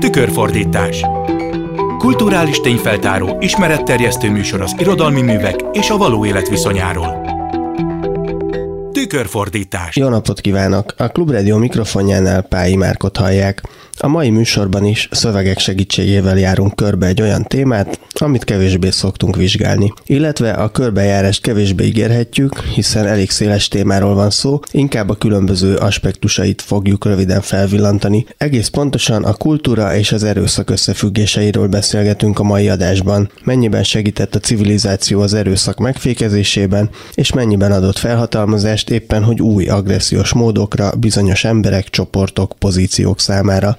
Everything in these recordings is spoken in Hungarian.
Tükörfordítás Kulturális tényfeltáró, ismeretterjesztő műsor az irodalmi művek és a való élet viszonyáról. Tükörfordítás Jó napot kívánok! A Klubrádió mikrofonjánál Pályi Márkot hallják. A mai műsorban is szövegek segítségével járunk körbe egy olyan témát, amit kevésbé szoktunk vizsgálni. Illetve a körbejárást kevésbé ígérhetjük, hiszen elég széles témáról van szó, inkább a különböző aspektusait fogjuk röviden felvillantani. Egész pontosan a kultúra és az erőszak összefüggéseiről beszélgetünk a mai adásban. Mennyiben segített a civilizáció az erőszak megfékezésében, és mennyiben adott felhatalmazást éppen, hogy új agressziós módokra bizonyos emberek, csoportok, pozíciók számára.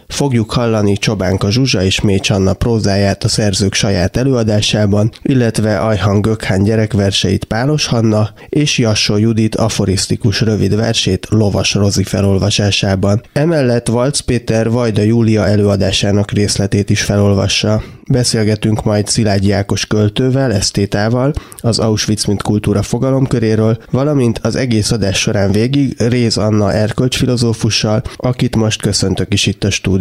Fogjuk hallani Csobánka Zsuzsa és Mécs Anna prózáját a szerzők saját előadásában, illetve Ajhan Gökhán gyerekverseit Pálos Hanna és Jassó Judit aforisztikus rövid versét Lovas Rozi felolvasásában. Emellett Valc Péter Vajda Júlia előadásának részletét is felolvassa. Beszélgetünk majd Szilágyi Ákos költővel, esztétával, az Auschwitz mint kultúra fogalomköréről, valamint az egész adás során végig Réz Anna erkölcsfilozófussal, akit most köszöntök is itt a stúdióban.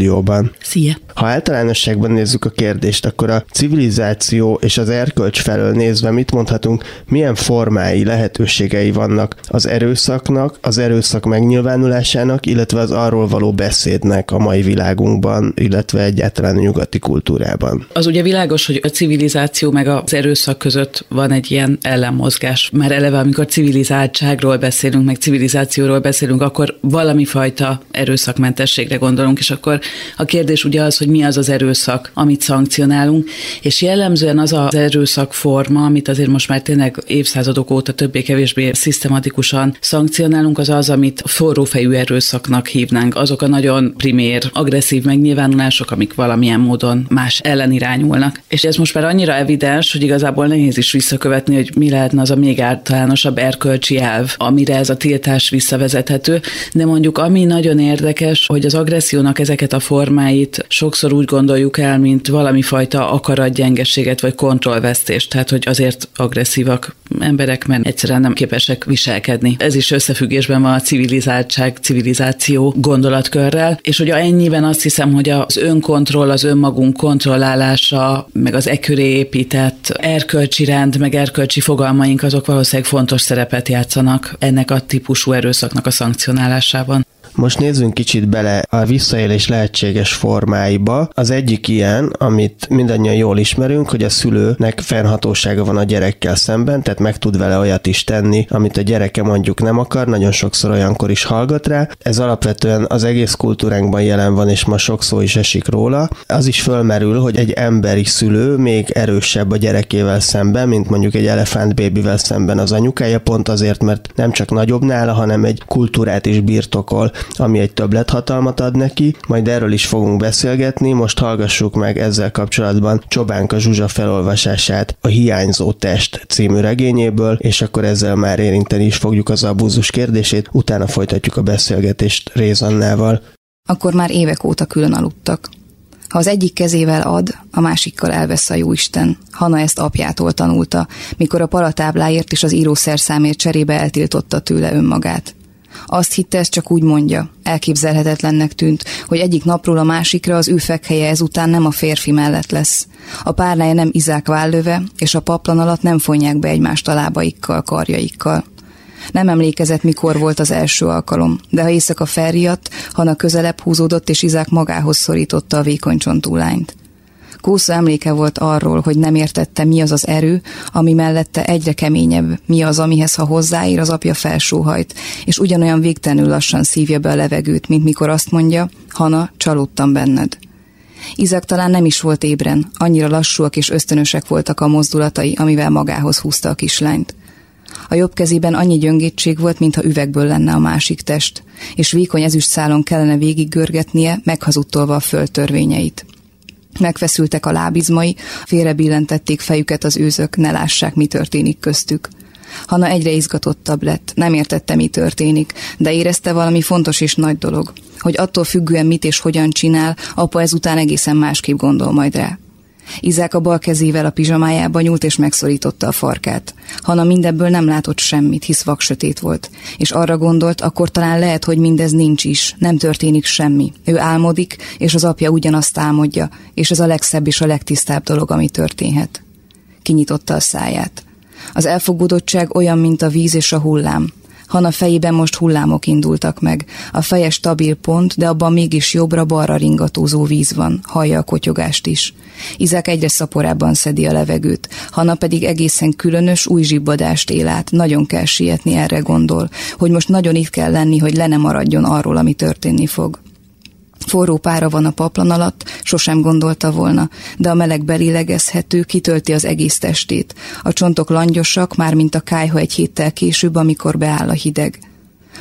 Szia! Ha általánosságban nézzük a kérdést, akkor a civilizáció és az erkölcs felől nézve mit mondhatunk, milyen formái, lehetőségei vannak az erőszaknak, az erőszak megnyilvánulásának, illetve az arról való beszédnek a mai világunkban, illetve egyáltalán a nyugati kultúrában. Az ugye világos, hogy a civilizáció meg az erőszak között van egy ilyen ellenmozgás. Már eleve, amikor civilizáltságról beszélünk, meg civilizációról beszélünk, akkor valami fajta erőszakmentességre gondolunk, és akkor a kérdés ugye az, hogy mi az az erőszak, amit szankcionálunk, és jellemzően az az erőszak forma, amit azért most már tényleg évszázadok óta többé-kevésbé szisztematikusan szankcionálunk, az az, amit forrófejű erőszaknak hívnánk. Azok a nagyon primér, agresszív megnyilvánulások, amik valamilyen módon más ellen irányulnak. És ez most már annyira evidens, hogy igazából nehéz is visszakövetni, hogy mi lehetne az a még általánosabb erkölcsi elv, amire ez a tiltás visszavezethető. De mondjuk ami nagyon érdekes, hogy az agressziónak ezeket a formáit sokszor úgy gondoljuk el, mint valami fajta akaratgyengeséget vagy kontrollvesztést, tehát hogy azért agresszívak emberek, mert egyszerűen nem képesek viselkedni. Ez is összefüggésben van a civilizáltság, civilizáció gondolatkörrel, és hogy ennyiben azt hiszem, hogy az önkontroll, az önmagunk kontrollálása, meg az eköré épített erkölcsi rend, meg erkölcsi fogalmaink, azok valószínűleg fontos szerepet játszanak ennek a típusú erőszaknak a szankcionálásában. Most nézzünk kicsit bele a visszaélés lehetséges formáiba. Az egyik ilyen, amit mindannyian jól ismerünk, hogy a szülőnek fennhatósága van a gyerekkel szemben, tehát meg tud vele olyat is tenni, amit a gyereke mondjuk nem akar, nagyon sokszor olyankor is hallgat rá. Ez alapvetően az egész kultúránkban jelen van, és ma sok szó is esik róla. Az is fölmerül, hogy egy emberi szülő még erősebb a gyerekével szemben, mint mondjuk egy elefántbébivel szemben az anyukája, pont azért, mert nem csak nagyobb nála, hanem egy kultúrát is birtokol ami egy többlethatalmat ad neki, majd erről is fogunk beszélgetni, most hallgassuk meg ezzel kapcsolatban Csobánka Zsuzsa felolvasását a Hiányzó test című regényéből, és akkor ezzel már érinteni is fogjuk az abúzus kérdését, utána folytatjuk a beszélgetést Rézannával. Akkor már évek óta külön aludtak. Ha az egyik kezével ad, a másikkal elvesz a jóisten. Hanna ezt apjától tanulta, mikor a palatábláért és az írószerszámért cserébe eltiltotta tőle önmagát. Azt hitte, ez csak úgy mondja. Elképzelhetetlennek tűnt, hogy egyik napról a másikra az ő fekhelye ezután nem a férfi mellett lesz. A párnája nem izák vállöve, és a paplan alatt nem fonják be egymást a lábaikkal, karjaikkal. Nem emlékezett, mikor volt az első alkalom, de ha éjszaka felriadt, Hana közelebb húzódott, és Izák magához szorította a vékony csontúlányt. Kósza emléke volt arról, hogy nem értette, mi az az erő, ami mellette egyre keményebb, mi az, amihez ha hozzáír, az apja felsóhajt, és ugyanolyan végtelenül lassan szívja be a levegőt, mint mikor azt mondja, Hana, csalódtam benned. Izak talán nem is volt ébren, annyira lassúak és ösztönösek voltak a mozdulatai, amivel magához húzta a kislányt. A jobb kezében annyi gyöngétség volt, mintha üvegből lenne a másik test, és vékony ezüst szálon kellene végig görgetnie, meghazudtolva a földtörvényeit. Megfeszültek a lábizmai, félrebillentették fejüket az őzök, ne lássák, mi történik köztük. Hanna egyre izgatottabb lett, nem értette, mi történik, de érezte valami fontos és nagy dolog, hogy attól függően mit és hogyan csinál, apa ezután egészen másképp gondol majd rá. Izák a bal kezével a pizsamájába nyúlt és megszorította a farkát. Hanna mindebből nem látott semmit, hisz vaksötét volt, és arra gondolt, akkor talán lehet, hogy mindez nincs is, nem történik semmi. Ő álmodik, és az apja ugyanazt álmodja, és ez a legszebb és a legtisztább dolog, ami történhet. Kinyitotta a száját. Az elfogudottság olyan, mint a víz és a hullám. Hanna fejében most hullámok indultak meg. A feje stabil pont, de abban mégis jobbra-balra ringatózó víz van, hallja a kotyogást is. Izák egyre szaporábban szedi a levegőt, Hanna pedig egészen különös új zsibbadást él át. Nagyon kell sietni, erre gondol, hogy most nagyon itt kell lenni, hogy le ne maradjon arról, ami történni fog. Forró pára van a paplan alatt, sosem gondolta volna, de a meleg belélegezhető, kitölti az egész testét. A csontok langyosak, már mint a kájha egy héttel később, amikor beáll a hideg.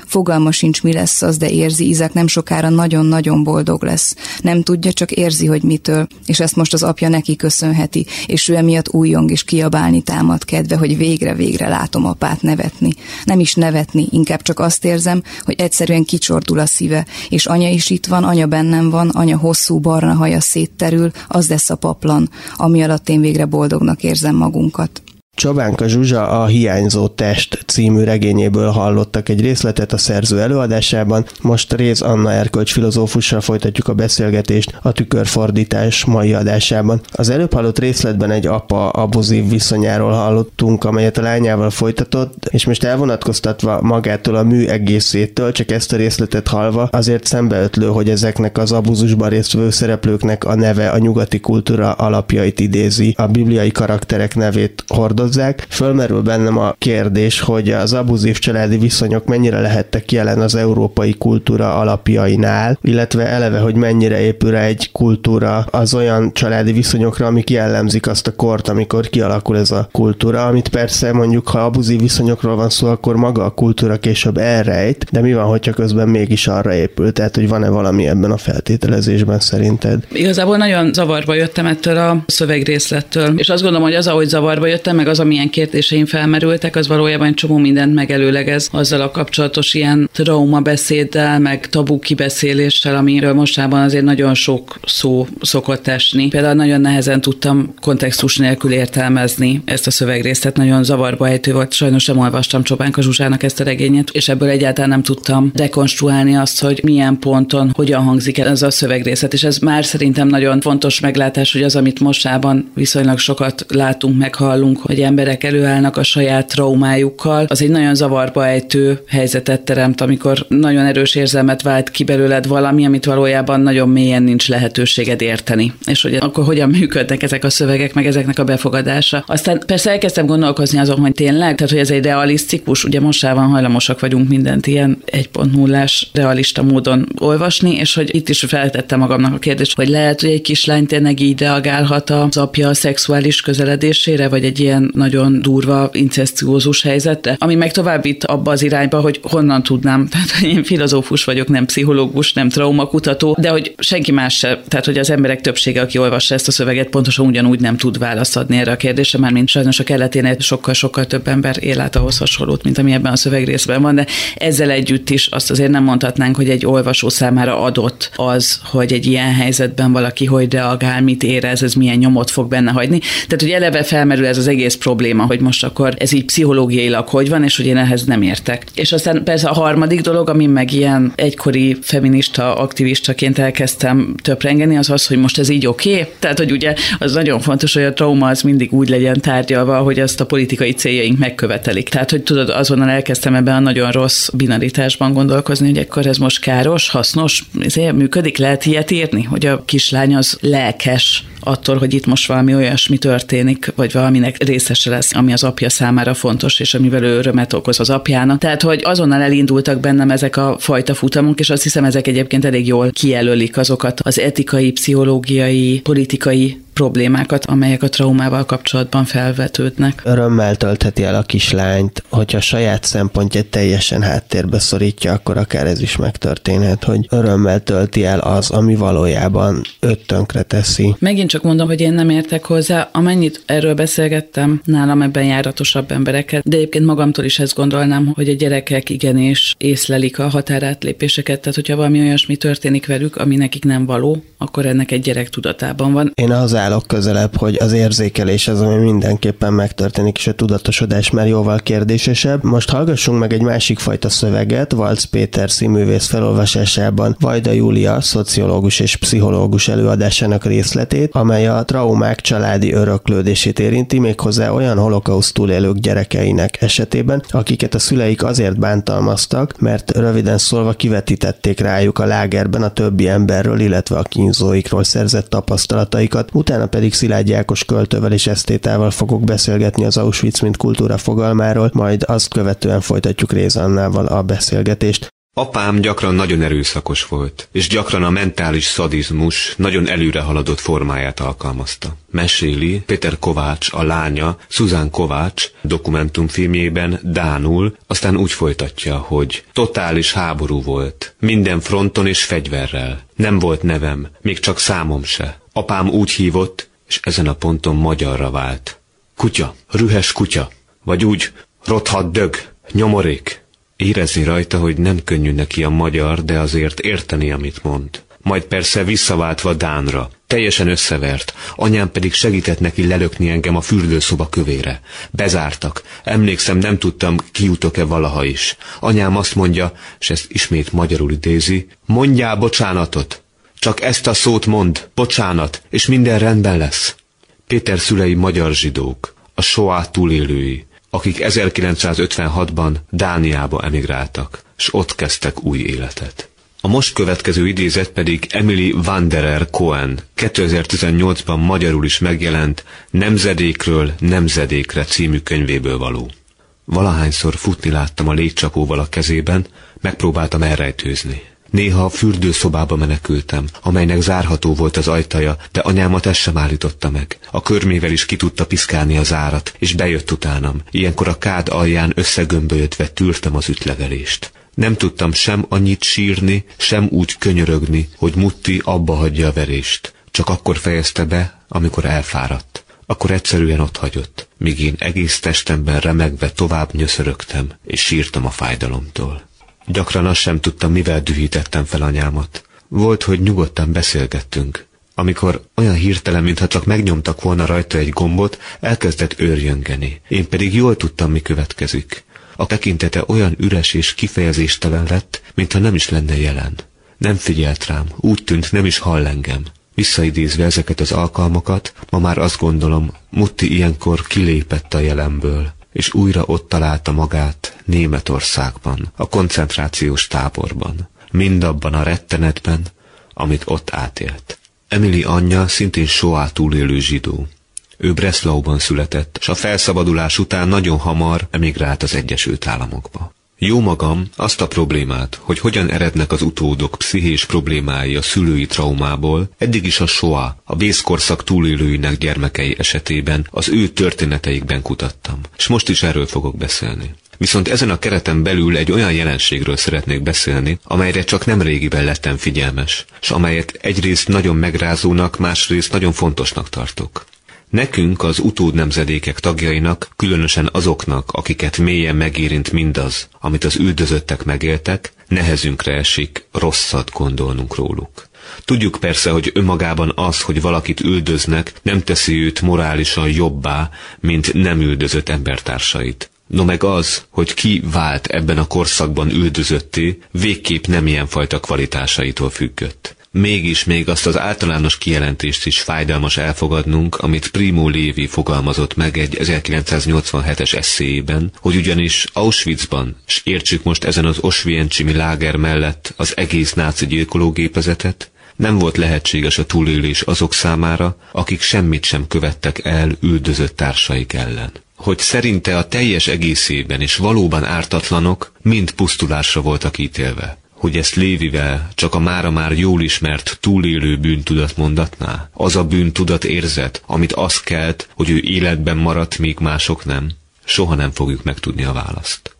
Fogalma sincs, mi lesz az, de érzi, Izák nem sokára nagyon-nagyon boldog lesz. Nem tudja, csak érzi, hogy mitől, és ezt most az apja neki köszönheti, és ő emiatt újjong és kiabálni támad kedve, hogy végre-végre látom apát nevetni. Nem is nevetni, inkább csak azt érzem, hogy egyszerűen kicsordul a szíve, és anya is itt van, anya bennem van, anya hosszú barna haja szétterül, az lesz a paplan, ami alatt én végre boldognak érzem magunkat. Csobánka Zsuzsa a Hiányzó Test című regényéből hallottak egy részletet a szerző előadásában, most Réz Anna Erkölcs filozófussal folytatjuk a beszélgetést a tükörfordítás mai adásában. Az előbb hallott részletben egy apa abuzív viszonyáról hallottunk, amelyet a lányával folytatott, és most elvonatkoztatva magától a mű egészétől, csak ezt a részletet hallva, azért szembeötlő, hogy ezeknek az abuzusban résztvevő szereplőknek a neve a nyugati kultúra alapjait idézi, a bibliai karakterek nevét hordoz hozzák. Fölmerül bennem a kérdés, hogy az abuzív családi viszonyok mennyire lehettek jelen az európai kultúra alapjainál, illetve eleve, hogy mennyire épül egy kultúra az olyan családi viszonyokra, amik jellemzik azt a kort, amikor kialakul ez a kultúra, amit persze mondjuk, ha abuzív viszonyokról van szó, akkor maga a kultúra később elrejt, de mi van, hogyha közben mégis arra épül? Tehát, hogy van-e valami ebben a feltételezésben szerinted? Igazából nagyon zavarba jöttem ettől a szövegrészlettől, és azt gondolom, hogy az, ahogy zavarba jöttem, meg az, amilyen kérdéseim felmerültek, az valójában egy csomó mindent megelőlegez azzal a kapcsolatos ilyen traumabeszéddel, meg tabu kibeszéléssel, amiről mostában azért nagyon sok szó szokott esni. Például nagyon nehezen tudtam kontextus nélkül értelmezni ezt a szövegrészt, tehát nagyon zavarba ejtő volt. Sajnos nem olvastam Csobánka Zsuzsának ezt a regényet, és ebből egyáltalán nem tudtam dekonstruálni azt, hogy milyen ponton, hogyan hangzik el ez a szövegrészlet. És ez már szerintem nagyon fontos meglátás, hogy az, amit mostában viszonylag sokat látunk, meghallunk, hogy emberek előállnak a saját traumájukkal, az egy nagyon zavarba ejtő helyzetet teremt, amikor nagyon erős érzelmet vált ki belőled valami, amit valójában nagyon mélyen nincs lehetőséged érteni. És hogy akkor hogyan működnek ezek a szövegek, meg ezeknek a befogadása. Aztán persze elkezdtem gondolkozni azon, hogy tényleg, tehát hogy ez egy realisztikus, ugye mostában hajlamosak vagyunk mindent ilyen 1.0-ás realista módon olvasni, és hogy itt is feltettem magamnak a kérdést, hogy lehet, hogy egy kislány tényleg így reagálhat az apja a szexuális közeledésére, vagy egy ilyen nagyon durva inceszciózus helyzete, ami meg tovább itt abba az irányba, hogy honnan tudnám, tehát én filozófus vagyok, nem pszichológus, nem traumakutató, de hogy senki más se, tehát hogy az emberek többsége, aki olvassa ezt a szöveget, pontosan ugyanúgy nem tud választ adni erre a kérdésre, már mint sajnos a keleténél sokkal-sokkal több ember él át ahhoz hasonlót, mint ami ebben a szövegrészben van, de ezzel együtt is azt azért nem mondhatnánk, hogy egy olvasó számára adott az, hogy egy ilyen helyzetben valaki hogy reagál, mit érez, ez milyen nyomot fog benne hagyni. Tehát, hogy eleve felmerül ez az egész probléma, hogy most akkor ez így pszichológiailag hogy van, és hogy én ehhez nem értek. És aztán persze a harmadik dolog, ami meg ilyen egykori feminista aktivistaként elkezdtem töprengeni, az az, hogy most ez így oké. Okay? Tehát, hogy ugye az nagyon fontos, hogy a trauma az mindig úgy legyen tárgyalva, hogy azt a politikai céljaink megkövetelik. Tehát, hogy tudod, azonnal elkezdtem ebben a nagyon rossz binaritásban gondolkozni, hogy akkor ez most káros, hasznos, ezért működik, lehet ilyet írni, hogy a kislány az lelkes attól, hogy itt most valami olyasmi történik, vagy valaminek részese lesz, ami az apja számára fontos, és amivel ő örömet okoz az apjának. Tehát, hogy azonnal elindultak bennem ezek a fajta futamok, és azt hiszem, ezek egyébként elég jól kijelölik azokat az etikai, pszichológiai, politikai problémákat, amelyek a traumával kapcsolatban felvetődnek. Örömmel töltheti el a kislányt, hogyha saját szempontját teljesen háttérbe szorítja, akkor akár ez is megtörténhet, hogy örömmel tölti el az, ami valójában őt tönkre teszi. Megint csak mondom, hogy én nem értek hozzá, amennyit erről beszélgettem, nálam ebben járatosabb embereket, de egyébként magamtól is ezt gondolnám, hogy a gyerekek igenis észlelik a határátlépéseket, tehát hogyha valami olyasmi történik velük, ami nekik nem való, akkor ennek egy gyerek tudatában van. Én az állok közelebb, hogy az érzékelés az, ami mindenképpen megtörténik, és a tudatosodás már jóval kérdésesebb. Most hallgassunk meg egy másik fajta szöveget, Valc Péter színművész felolvasásában Vajda Júlia, szociológus és pszichológus előadásának részletét, amely a traumák családi öröklődését érinti, méghozzá olyan holokauszt túlélők gyerekeinek esetében, akiket a szüleik azért bántalmaztak, mert röviden szólva kivetítették rájuk a lágerben a többi emberről, illetve a kínzóikról szerzett tapasztalataikat, utána pedig Szilágyi Ákos költővel és esztétával fogok beszélgetni az Auschwitz mint kultúra fogalmáról, majd azt követően folytatjuk Rézannával a beszélgetést. Apám gyakran nagyon erőszakos volt, és gyakran a mentális szadizmus nagyon előre haladott formáját alkalmazta. Meséli Péter Kovács, a lánya, Szuzán Kovács dokumentumfilmjében Dánul, aztán úgy folytatja, hogy totális háború volt, minden fronton és fegyverrel. Nem volt nevem, még csak számom se. Apám úgy hívott, és ezen a ponton magyarra vált. Kutya, rühes kutya, vagy úgy, rothat dög, nyomorék. Érezni rajta, hogy nem könnyű neki a magyar, de azért érteni, amit mond. Majd persze visszaváltva Dánra. Teljesen összevert. Anyám pedig segített neki lelökni engem a fürdőszoba kövére. Bezártak. Emlékszem, nem tudtam, kijutok-e valaha is. Anyám azt mondja, és ezt ismét magyarul idézi, mondjál bocsánatot. Csak ezt a szót mond, bocsánat, és minden rendben lesz. Péter szülei magyar zsidók, a Soá túlélői akik 1956-ban Dániába emigráltak, és ott kezdtek új életet. A most következő idézet pedig Emily Wanderer Cohen 2018-ban magyarul is megjelent Nemzedékről nemzedékre című könyvéből való. Valahányszor futni láttam a légcsapóval a kezében, megpróbáltam elrejtőzni. Néha a fürdőszobába menekültem, amelynek zárható volt az ajtaja, de anyámat ez sem állította meg. A körmével is ki tudta piszkálni az árat, és bejött utánam. Ilyenkor a kád alján összegömbölyödve tűrtem az ütlevelést. Nem tudtam sem annyit sírni, sem úgy könyörögni, hogy Mutti abba hagyja a verést. Csak akkor fejezte be, amikor elfáradt. Akkor egyszerűen ott hagyott, míg én egész testemben remegve tovább nyöszörögtem, és sírtam a fájdalomtól. Gyakran azt sem tudtam, mivel dühítettem fel anyámat. Volt, hogy nyugodtan beszélgettünk. Amikor olyan hirtelen, mintha csak megnyomtak volna rajta egy gombot, elkezdett őrjöngeni. Én pedig jól tudtam, mi következik. A tekintete olyan üres és kifejezéstelen lett, mintha nem is lenne jelen. Nem figyelt rám, úgy tűnt, nem is hall engem. Visszaidézve ezeket az alkalmakat, ma már azt gondolom, Mutti ilyenkor kilépett a jelenből és újra ott találta magát Németországban, a koncentrációs táborban, mindabban a rettenetben, amit ott átélt. Emily anyja szintén soá túlélő zsidó. Ő Breslauban született, és a felszabadulás után nagyon hamar emigrált az Egyesült Államokba. Jó magam azt a problémát, hogy hogyan erednek az utódok pszichés problémái a szülői traumából, eddig is a SOA, a vészkorszak túlélőinek gyermekei esetében az ő történeteikben kutattam, és most is erről fogok beszélni. Viszont ezen a kereten belül egy olyan jelenségről szeretnék beszélni, amelyre csak nem régiben lettem figyelmes, és amelyet egyrészt nagyon megrázónak, másrészt nagyon fontosnak tartok. Nekünk, az utód nemzedékek tagjainak, különösen azoknak, akiket mélyen megérint mindaz, amit az üldözöttek megéltek, nehezünkre esik rosszat gondolnunk róluk. Tudjuk persze, hogy önmagában az, hogy valakit üldöznek, nem teszi őt morálisan jobbá, mint nem üldözött embertársait. No meg az, hogy ki vált ebben a korszakban üldözötté, végképp nem ilyen fajta kvalitásaitól függött mégis még azt az általános kijelentést is fájdalmas elfogadnunk, amit Primo Lévi fogalmazott meg egy 1987-es eszéjében, hogy ugyanis Auschwitzban, s értsük most ezen az Oswiencsimi láger mellett az egész náci gyilkológépezetet, nem volt lehetséges a túlélés azok számára, akik semmit sem követtek el üldözött társaik ellen. Hogy szerinte a teljes egészében és valóban ártatlanok mind pusztulásra voltak ítélve hogy ezt Lévivel csak a mára már jól ismert túlélő bűntudat mondatná? Az a bűntudat érzet, amit az kelt, hogy ő életben maradt, míg mások nem? Soha nem fogjuk megtudni a választ.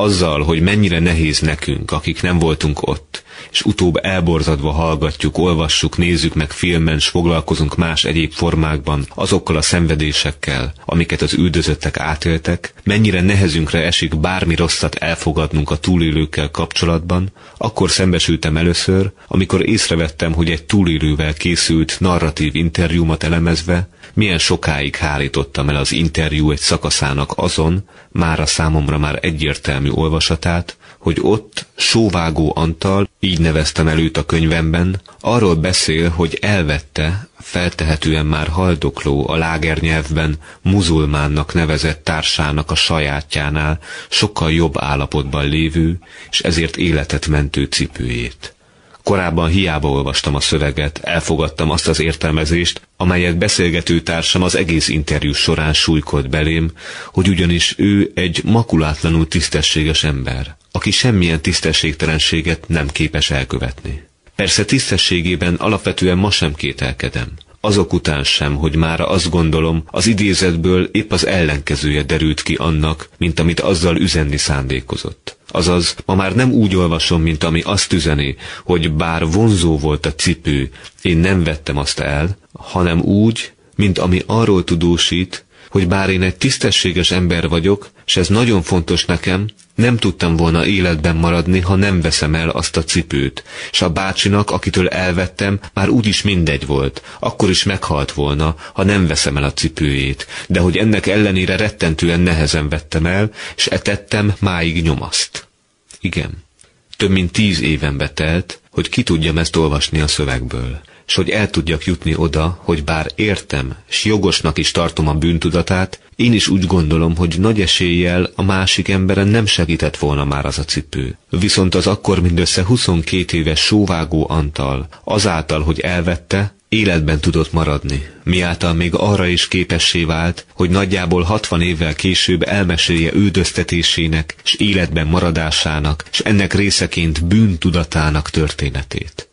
Azzal, hogy mennyire nehéz nekünk, akik nem voltunk ott, és utóbb elborzadva hallgatjuk, olvassuk, nézzük meg filmen, s foglalkozunk más egyéb formákban azokkal a szenvedésekkel, amiket az üldözöttek átéltek, mennyire nehezünkre esik bármi rosszat elfogadnunk a túlélőkkel kapcsolatban, akkor szembesültem először, amikor észrevettem, hogy egy túlélővel készült narratív interjúmat elemezve, milyen sokáig hárítottam el az interjú egy szakaszának azon, már a számomra már egyértelmű olvasatát, hogy ott Sóvágó Antal, így neveztem előtt a könyvemben, arról beszél, hogy elvette, feltehetően már haldokló a lágernyelvben muzulmánnak nevezett társának a sajátjánál sokkal jobb állapotban lévő, és ezért életet mentő cipőjét. Korábban hiába olvastam a szöveget, elfogadtam azt az értelmezést, amelyet beszélgető társam az egész interjú során súlykolt belém, hogy ugyanis ő egy makulátlanul tisztességes ember, aki semmilyen tisztességtelenséget nem képes elkövetni. Persze tisztességében alapvetően ma sem kételkedem. Azok után sem, hogy már azt gondolom, az idézetből épp az ellenkezője derült ki annak, mint amit azzal üzenni szándékozott. Azaz, ma már nem úgy olvasom, mint ami azt üzeni, hogy bár vonzó volt a cipő, én nem vettem azt el, hanem úgy, mint ami arról tudósít, hogy bár én egy tisztességes ember vagyok, és ez nagyon fontos nekem, nem tudtam volna életben maradni, ha nem veszem el azt a cipőt, és a bácsinak, akitől elvettem, már úgyis mindegy volt, akkor is meghalt volna, ha nem veszem el a cipőjét, de hogy ennek ellenére rettentően nehezen vettem el, és etettem máig nyomaszt. Igen, több mint tíz éven betelt, hogy ki tudjam ezt olvasni a szövegből s hogy el tudjak jutni oda, hogy bár értem, s jogosnak is tartom a bűntudatát, én is úgy gondolom, hogy nagy eséllyel a másik emberen nem segített volna már az a cipő. Viszont az akkor mindössze 22 éves sóvágó Antal, azáltal, hogy elvette, életben tudott maradni, miáltal még arra is képessé vált, hogy nagyjából 60 évvel később elmesélje üldöztetésének, s életben maradásának, s ennek részeként bűntudatának történetét.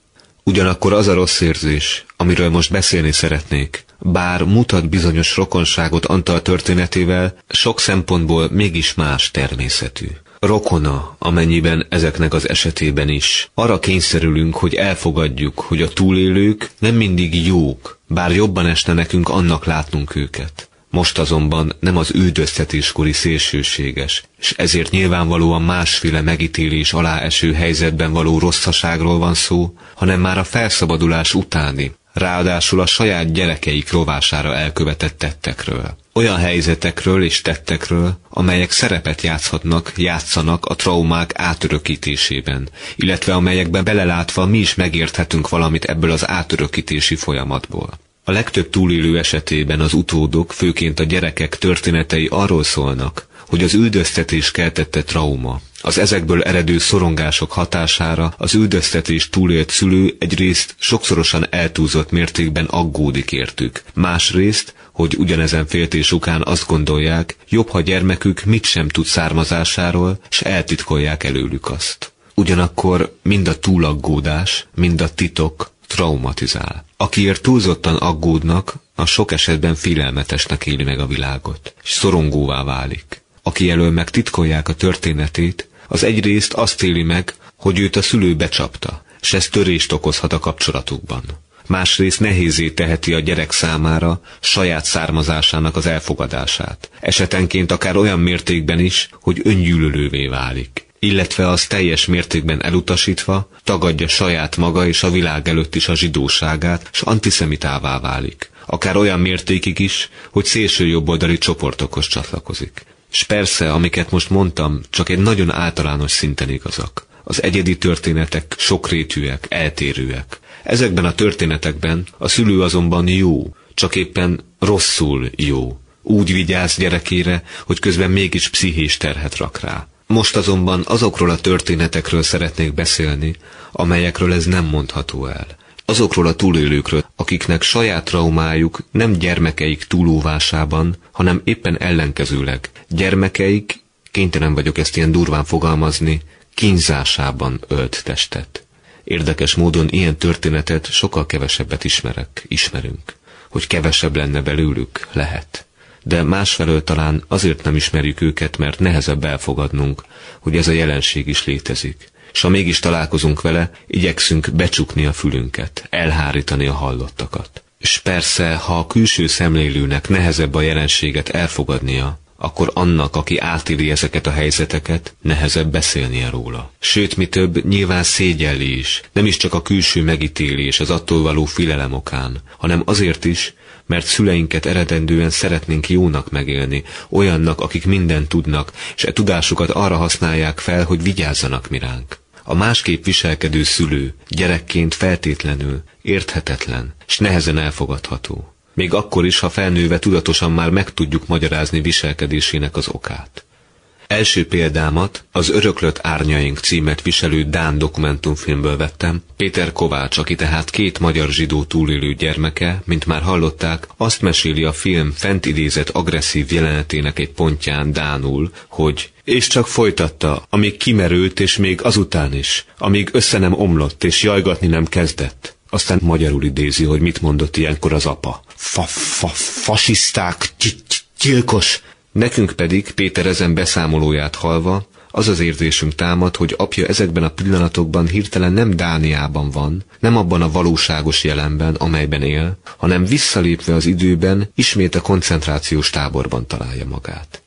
Ugyanakkor az a rossz érzés, amiről most beszélni szeretnék, bár mutat bizonyos rokonságot Antal történetével, sok szempontból mégis más természetű. Rokona, amennyiben ezeknek az esetében is. Arra kényszerülünk, hogy elfogadjuk, hogy a túlélők nem mindig jók, bár jobban esne nekünk annak látnunk őket. Most azonban nem az üldöztetéskori szélsőséges, és ezért nyilvánvalóan másféle megítélés alá eső helyzetben való rosszaságról van szó, hanem már a felszabadulás utáni, ráadásul a saját gyerekeik rovására elkövetett tettekről. Olyan helyzetekről és tettekről, amelyek szerepet játszhatnak, játszanak a traumák átörökítésében, illetve amelyekben belelátva mi is megérthetünk valamit ebből az átörökítési folyamatból. A legtöbb túlélő esetében az utódok, főként a gyerekek történetei arról szólnak, hogy az üldöztetés keltette trauma. Az ezekből eredő szorongások hatására az üldöztetés túlélt szülő egyrészt sokszorosan eltúlzott mértékben aggódik értük. Másrészt, hogy ugyanezen féltés ukán azt gondolják, jobb, ha gyermekük mit sem tud származásáról, s eltitkolják előlük azt. Ugyanakkor mind a túlaggódás, mind a titok, traumatizál. Akiért túlzottan aggódnak, a sok esetben félelmetesnek éli meg a világot, és szorongóvá válik. Aki elől meg a történetét, az egyrészt azt éli meg, hogy őt a szülő becsapta, s ez törést okozhat a kapcsolatukban. Másrészt nehézé teheti a gyerek számára saját származásának az elfogadását, esetenként akár olyan mértékben is, hogy öngyűlölővé válik illetve az teljes mértékben elutasítva tagadja saját maga és a világ előtt is a zsidóságát, s antiszemitává válik. Akár olyan mértékig is, hogy szélső jobboldali csoportokhoz csatlakozik. S persze, amiket most mondtam, csak egy nagyon általános szinten igazak. Az egyedi történetek sokrétűek, eltérőek. Ezekben a történetekben a szülő azonban jó, csak éppen rosszul jó. Úgy vigyáz gyerekére, hogy közben mégis pszichés terhet rak rá. Most azonban azokról a történetekről szeretnék beszélni, amelyekről ez nem mondható el. Azokról a túlélőkről, akiknek saját traumájuk nem gyermekeik túlóvásában, hanem éppen ellenkezőleg. Gyermekeik, kénytelen vagyok ezt ilyen durván fogalmazni, kínzásában ölt testet. Érdekes módon ilyen történetet sokkal kevesebbet ismerek, ismerünk. Hogy kevesebb lenne belőlük, lehet de másfelől talán azért nem ismerjük őket, mert nehezebb elfogadnunk, hogy ez a jelenség is létezik. És ha mégis találkozunk vele, igyekszünk becsukni a fülünket, elhárítani a hallottakat. És persze, ha a külső szemlélőnek nehezebb a jelenséget elfogadnia, akkor annak, aki átéli ezeket a helyzeteket, nehezebb beszélnie róla. Sőt, mi több, nyilván szégyelli is, nem is csak a külső megítélés, az attól való filelem okán, hanem azért is, mert szüleinket eredendően szeretnénk jónak megélni, olyannak, akik mindent tudnak, és e tudásukat arra használják fel, hogy vigyázzanak miránk. A másképp viselkedő szülő gyerekként feltétlenül érthetetlen, és nehezen elfogadható még akkor is, ha felnőve tudatosan már meg tudjuk magyarázni viselkedésének az okát. Első példámat az Öröklött árnyaink címet viselő Dán dokumentumfilmből vettem. Péter Kovács, aki tehát két magyar zsidó túlélő gyermeke, mint már hallották, azt meséli a film fent idézett agresszív jelenetének egy pontján Dánul, hogy és csak folytatta, amíg kimerült, és még azután is, amíg össze nem omlott, és jajgatni nem kezdett. Aztán magyarul idézi, hogy mit mondott ilyenkor az apa. Fa, fa, fasiszták, gyilkos. Nekünk pedig Péter ezen beszámolóját halva, az az érzésünk támad, hogy apja ezekben a pillanatokban hirtelen nem Dániában van, nem abban a valóságos jelenben, amelyben él, hanem visszalépve az időben ismét a koncentrációs táborban találja magát.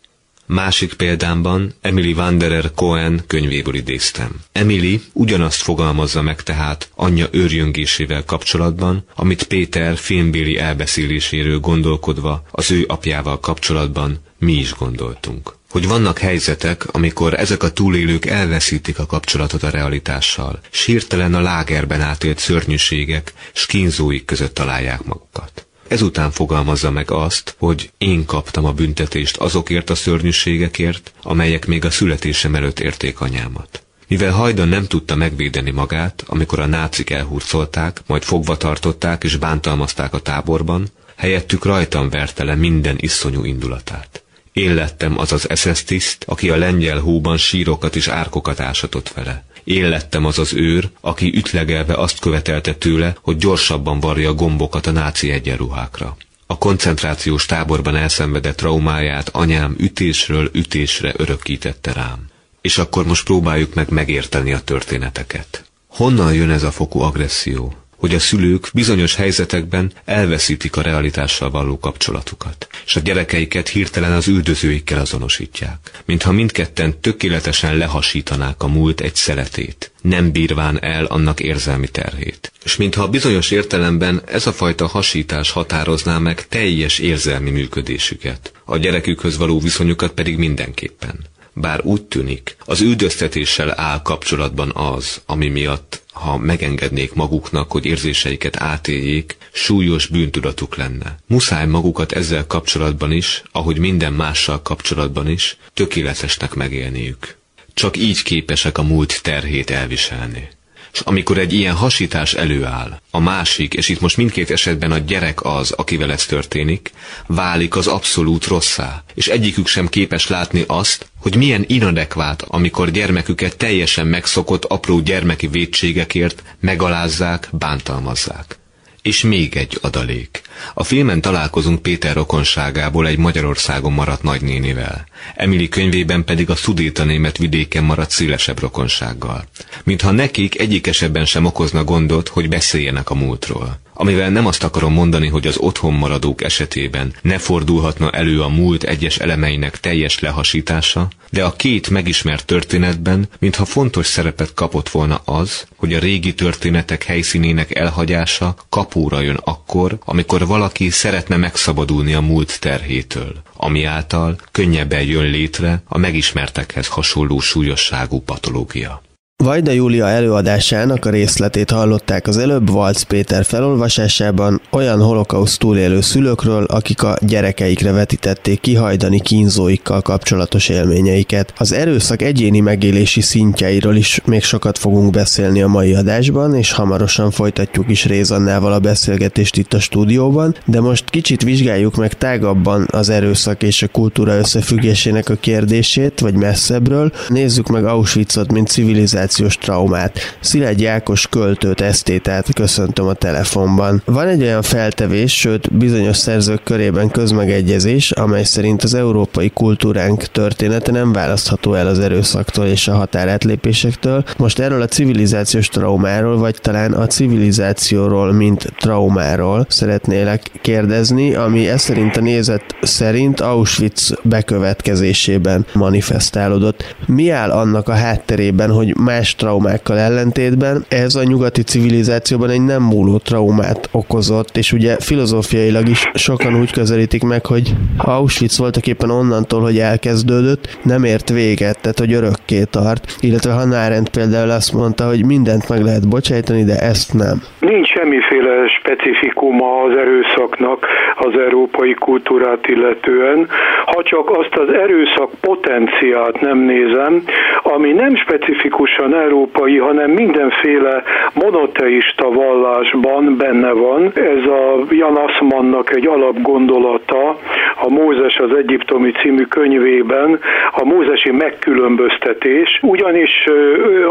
Másik példámban Emily Wanderer Cohen könyvéből idéztem. Emily ugyanazt fogalmazza meg tehát anyja őrjöngésével kapcsolatban, amit Péter filmbéli elbeszéléséről gondolkodva az ő apjával kapcsolatban mi is gondoltunk. Hogy vannak helyzetek, amikor ezek a túlélők elveszítik a kapcsolatot a realitással, s hirtelen a lágerben átélt szörnyűségek, s kínzóik között találják magukat. Ezután fogalmazza meg azt, hogy én kaptam a büntetést azokért a szörnyűségekért, amelyek még a születésem előtt érték anyámat. Mivel hajdan nem tudta megvédeni magát, amikor a nácik elhurcolták, majd fogva tartották és bántalmazták a táborban, helyettük rajtam verte le minden iszonyú indulatát. Én lettem az az SS tiszt, aki a lengyel hóban sírokat és árkokat ásatott vele. Én lettem az az őr, aki ütlegelve azt követelte tőle, hogy gyorsabban varja gombokat a náci egyenruhákra. A koncentrációs táborban elszenvedett traumáját anyám ütésről ütésre örökítette rám. És akkor most próbáljuk meg megérteni a történeteket. Honnan jön ez a fokú agresszió? hogy a szülők bizonyos helyzetekben elveszítik a realitással való kapcsolatukat, és a gyerekeiket hirtelen az üldözőikkel azonosítják, mintha mindketten tökéletesen lehasítanák a múlt egy szeletét, nem bírván el annak érzelmi terhét. És mintha bizonyos értelemben ez a fajta hasítás határozná meg teljes érzelmi működésüket, a gyerekükhöz való viszonyukat pedig mindenképpen. Bár úgy tűnik, az üldöztetéssel áll kapcsolatban az, ami miatt ha megengednék maguknak, hogy érzéseiket átéljék, súlyos bűntudatuk lenne. Muszáj magukat ezzel kapcsolatban is, ahogy minden mással kapcsolatban is, tökéletesnek megélniük. Csak így képesek a múlt terhét elviselni. És amikor egy ilyen hasítás előáll, a másik, és itt most mindkét esetben a gyerek az, akivel ez történik, válik az abszolút rosszá, és egyikük sem képes látni azt, hogy milyen inadekvát, amikor gyermeküket teljesen megszokott apró gyermeki védségekért megalázzák, bántalmazzák. És még egy adalék. A filmen találkozunk Péter rokonságából egy Magyarországon maradt nagynénivel. Emily könyvében pedig a szudéta német vidéken maradt szélesebb rokonsággal. Mintha nekik egyik esetben sem okozna gondot, hogy beszéljenek a múltról amivel nem azt akarom mondani, hogy az otthon maradók esetében ne fordulhatna elő a múlt egyes elemeinek teljes lehasítása, de a két megismert történetben, mintha fontos szerepet kapott volna az, hogy a régi történetek helyszínének elhagyása kapóra jön akkor, amikor valaki szeretne megszabadulni a múlt terhétől, ami által könnyebben jön létre a megismertekhez hasonló súlyosságú patológia. Vajda Júlia előadásának a részletét hallották az előbb Valc Péter felolvasásában olyan holokauszt túlélő szülőkről, akik a gyerekeikre vetítették kihajdani kínzóikkal kapcsolatos élményeiket. Az erőszak egyéni megélési szintjeiről is még sokat fogunk beszélni a mai adásban, és hamarosan folytatjuk is Rézannával a beszélgetést itt a stúdióban, de most kicsit vizsgáljuk meg tágabban az erőszak és a kultúra összefüggésének a kérdését, vagy messzebbről. Nézzük meg Auschwitzot, mint civilizáció civilizációs traumát. Szilágy Jákos költőt, esztétát köszöntöm a telefonban. Van egy olyan feltevés, sőt bizonyos szerzők körében közmegegyezés, amely szerint az európai kultúránk története nem választható el az erőszaktól és a határátlépésektől. Most erről a civilizációs traumáról, vagy talán a civilizációról, mint traumáról szeretnélek kérdezni, ami ez szerint a nézet szerint Auschwitz bekövetkezésében manifestálódott. Mi áll annak a hátterében, hogy más traumákkal ellentétben ez a nyugati civilizációban egy nem múló traumát okozott, és ugye filozófiailag is sokan úgy közelítik meg, hogy Auschwitz voltak éppen onnantól, hogy elkezdődött, nem ért véget, tehát hogy örökké tart, illetve Hannah Arendt például azt mondta, hogy mindent meg lehet bocsájtani, de ezt nem. Nincs semmiféle specifikuma az erőszaknak az európai kultúrát illetően, ha csak azt az erőszak potenciált nem nézem, ami nem specifikusan európai, hanem mindenféle monoteista vallásban benne van. Ez a Jan Assmannnak egy alapgondolata, a Mózes az egyiptomi című könyvében, a mózesi megkülönböztetés, ugyanis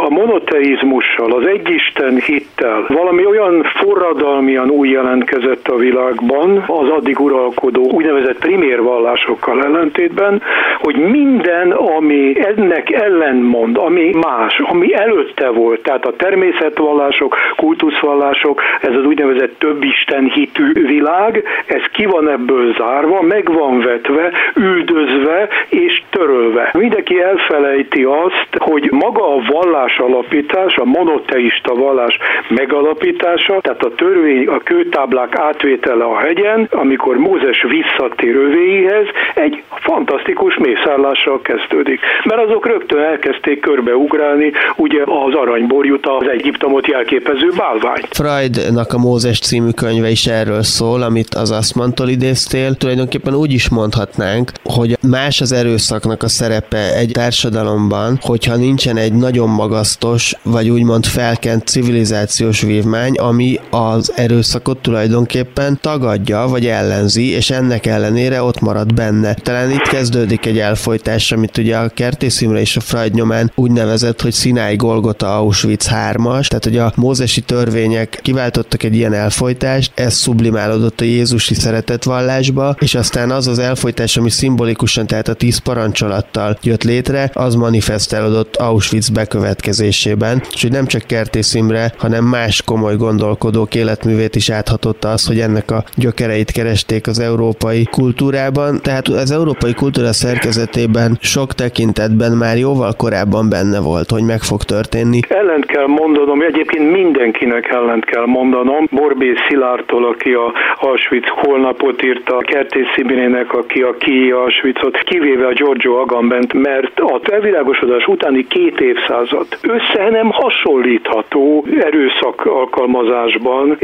a monoteizmussal, az egyisten hittel valami olyan forradalmian új jelentkezett a világban, az addig uralkodó úgynevezett primérvallásokkal ellentétben, hogy minden, ami ennek ellentmond, ami más, ami előtte volt, tehát a természetvallások, kultuszvallások, ez az úgynevezett több Isten hitű világ, ez ki van ebből zárva, meg van vetve, üldözve és törölve. Mindenki elfelejti azt, hogy maga a vallás alapítás, a monoteista vallás megalapítása, tehát a törvény, a kőtáblák átvétele a hegyen, amikor Mózes visszatér övéihez, egy fantasztikus mészállással kezdődik. Mert azok rögtön elkezdték körbeugrálni ugye az aranyborjut, az Egyiptomot jelképező bálványt. Freudnak a Mózes című könyve is erről szól, amit az Aszmantól idéztél. Tulajdonképpen úgy is mondhatnánk, hogy más az erőszaknak a szerepe egy társadalomban, hogyha nincsen egy nagyon magasztos, vagy úgymond felkent civilizációs vívmány, ami az erőszakot tulajdonképpen tagadja, vagy ellenzi, és ennek ellenére ott marad benne. Talán itt kezdődik egy elfolytás, amit ugye a Kertész Imre és a Freud nyomán úgy nevezett, hogy Sinai Golgota Auschwitz 3-as, tehát hogy a mózesi törvények kiváltottak egy ilyen elfolytást, ez sublimálódott a Jézusi szeretetvallásba, és aztán az az elfolytás, ami szimbolikusan, tehát a tíz parancsolattal jött létre, az manifestálódott Auschwitz bekövetkezésében, és hogy nem csak Kertész Imre, hanem más komoly gondolkodók életművét is áthatotta az, hogy ennek a gyökereit keresték az európai kultúrában, tehát az európai kultúra szerkezetében sok tekintetben már jóval korábban benne volt, hogy meg fog történni. Ellent kell mondanom, egyébként mindenkinek ellent kell mondanom. Borbé Szilártól, aki a Auschwitz holnapot írta, Kertész Szibinének, aki a ki Auschwitzot, kivéve a Giorgio Agambent, mert a felvilágosodás utáni két évszázad össze nem hasonlítható erőszak alkalmazásban,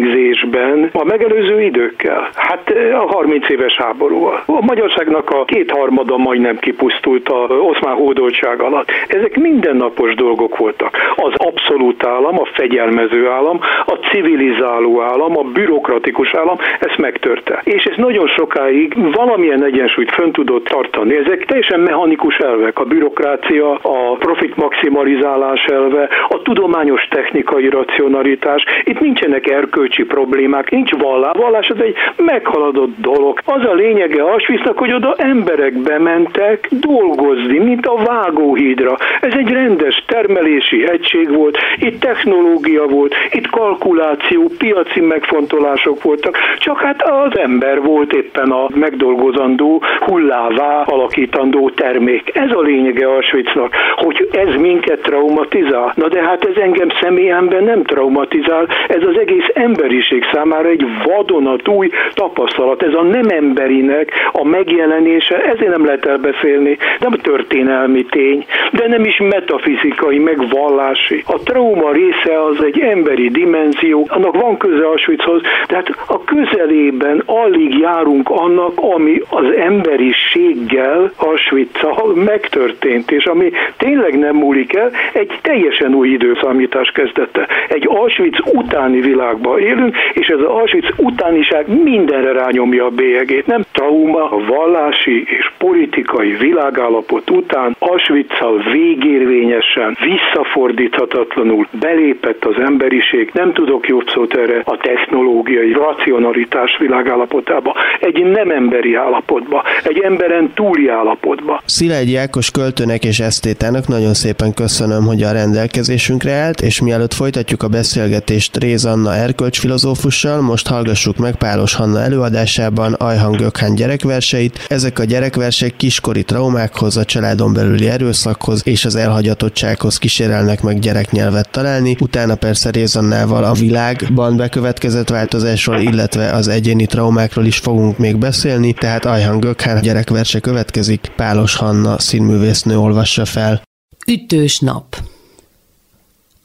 vérengzésben a megelőző időkkel. Hát a 30 éves háborúval. A Magyarországnak a kétharmada majdnem kipusztult a oszmán hódoltság alatt. Ezek mindennapos dolgok voltak. Az abszolút állam, a fegyelmező állam, a civilizáló állam, a bürokratikus állam ezt megtörte. És ez nagyon sokáig valamilyen egyensúlyt fönn tudott tartani. Ezek teljesen mechanikus elvek. A bürokrácia, a profit maximalizálás elve, a tudományos technikai racionalitás. Itt nincsenek erkölcsi problémák, nincs vallás. Vallás az egy meghaladott dolog. Az a lényege Auschwitznak, hogy oda emberek bementek dolgozni, mint a vágóhídra. Ez egy rendes termelési egység volt, itt technológia volt, itt kalkuláció, piaci megfontolások voltak, csak hát az ember volt éppen a megdolgozandó, hullává alakítandó termék. Ez a lényege Auschwitznak, hogy ez minket traumatizál. Na de hát ez engem személyemben nem traumatizál, ez az egész emberiség számára egy vadonatúj tapasztalat. Ez a nem emberinek a megjelenése, ezért nem lehet elbeszélni, nem történelmi tény, de nem is metafizikai, meg vallási. A trauma része az egy emberi dimenzió, annak van köze Auschwitzhoz, tehát a közelében alig járunk annak, ami az emberiséggel auschwitz megtörtént, és ami tényleg nem múlik el, egy teljesen új időszámítás kezdete. Egy Auschwitz utáni világban világban élünk, és ez az Auschwitz utániság mindenre rányomja a bélyegét. Nem trauma, a vallási és politikai világállapot után Auschwitz-szal végérvényesen, visszafordíthatatlanul belépett az emberiség, nem tudok jobb szót erre, a technológiai racionalitás világállapotába, egy nem emberi állapotba, egy emberen túli állapotba. Szilágyi Jákos költőnek és esztétának nagyon szépen köszönöm, hogy a rendelkezésünkre állt, és mielőtt folytatjuk a beszélgetést Réz Anna erkölcsfilozófussal, most hallgassuk meg Pálos Hanna előadásában Ajhan Gökhán gyerekverseit. Ezek a gyerekversek kiskori traumákhoz, a családon belüli erőszakhoz és az elhagyatottsághoz kísérelnek meg gyereknyelvet találni, utána persze Réz Annával a világban bekövetkezett változásról, illetve az egyéni traumákról is fogunk még beszélni, tehát Ajhan Gökhán gyerekverse következik, Pálos Hanna színművésznő olvassa fel. Ütős nap.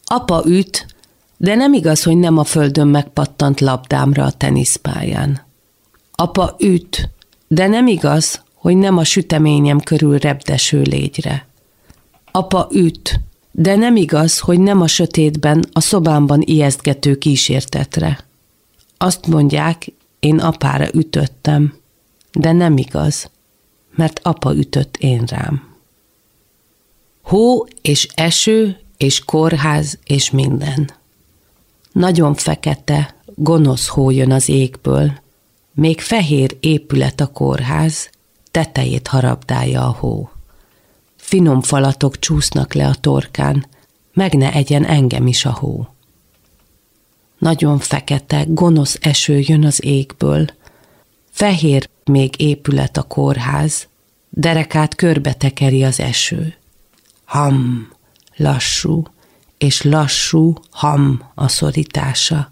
Apa üt, de nem igaz, hogy nem a földön megpattant labdámra a teniszpályán. Apa üt, de nem igaz, hogy nem a süteményem körül repdeső légyre. Apa üt, de nem igaz, hogy nem a sötétben, a szobámban ijesztgető kísértetre. Azt mondják, én apára ütöttem, de nem igaz, mert apa ütött én rám. Hó és eső és kórház és minden. Nagyon fekete, gonosz hó jön az égből, még fehér épület a kórház, tetejét harabdálja a hó. Finom falatok csúsznak le a torkán, meg ne egyen engem is a hó. Nagyon fekete, gonosz eső jön az égből, fehér még épület a kórház, derekát körbe tekeri az eső. Ham, lassú, és lassú, ham a szorítása.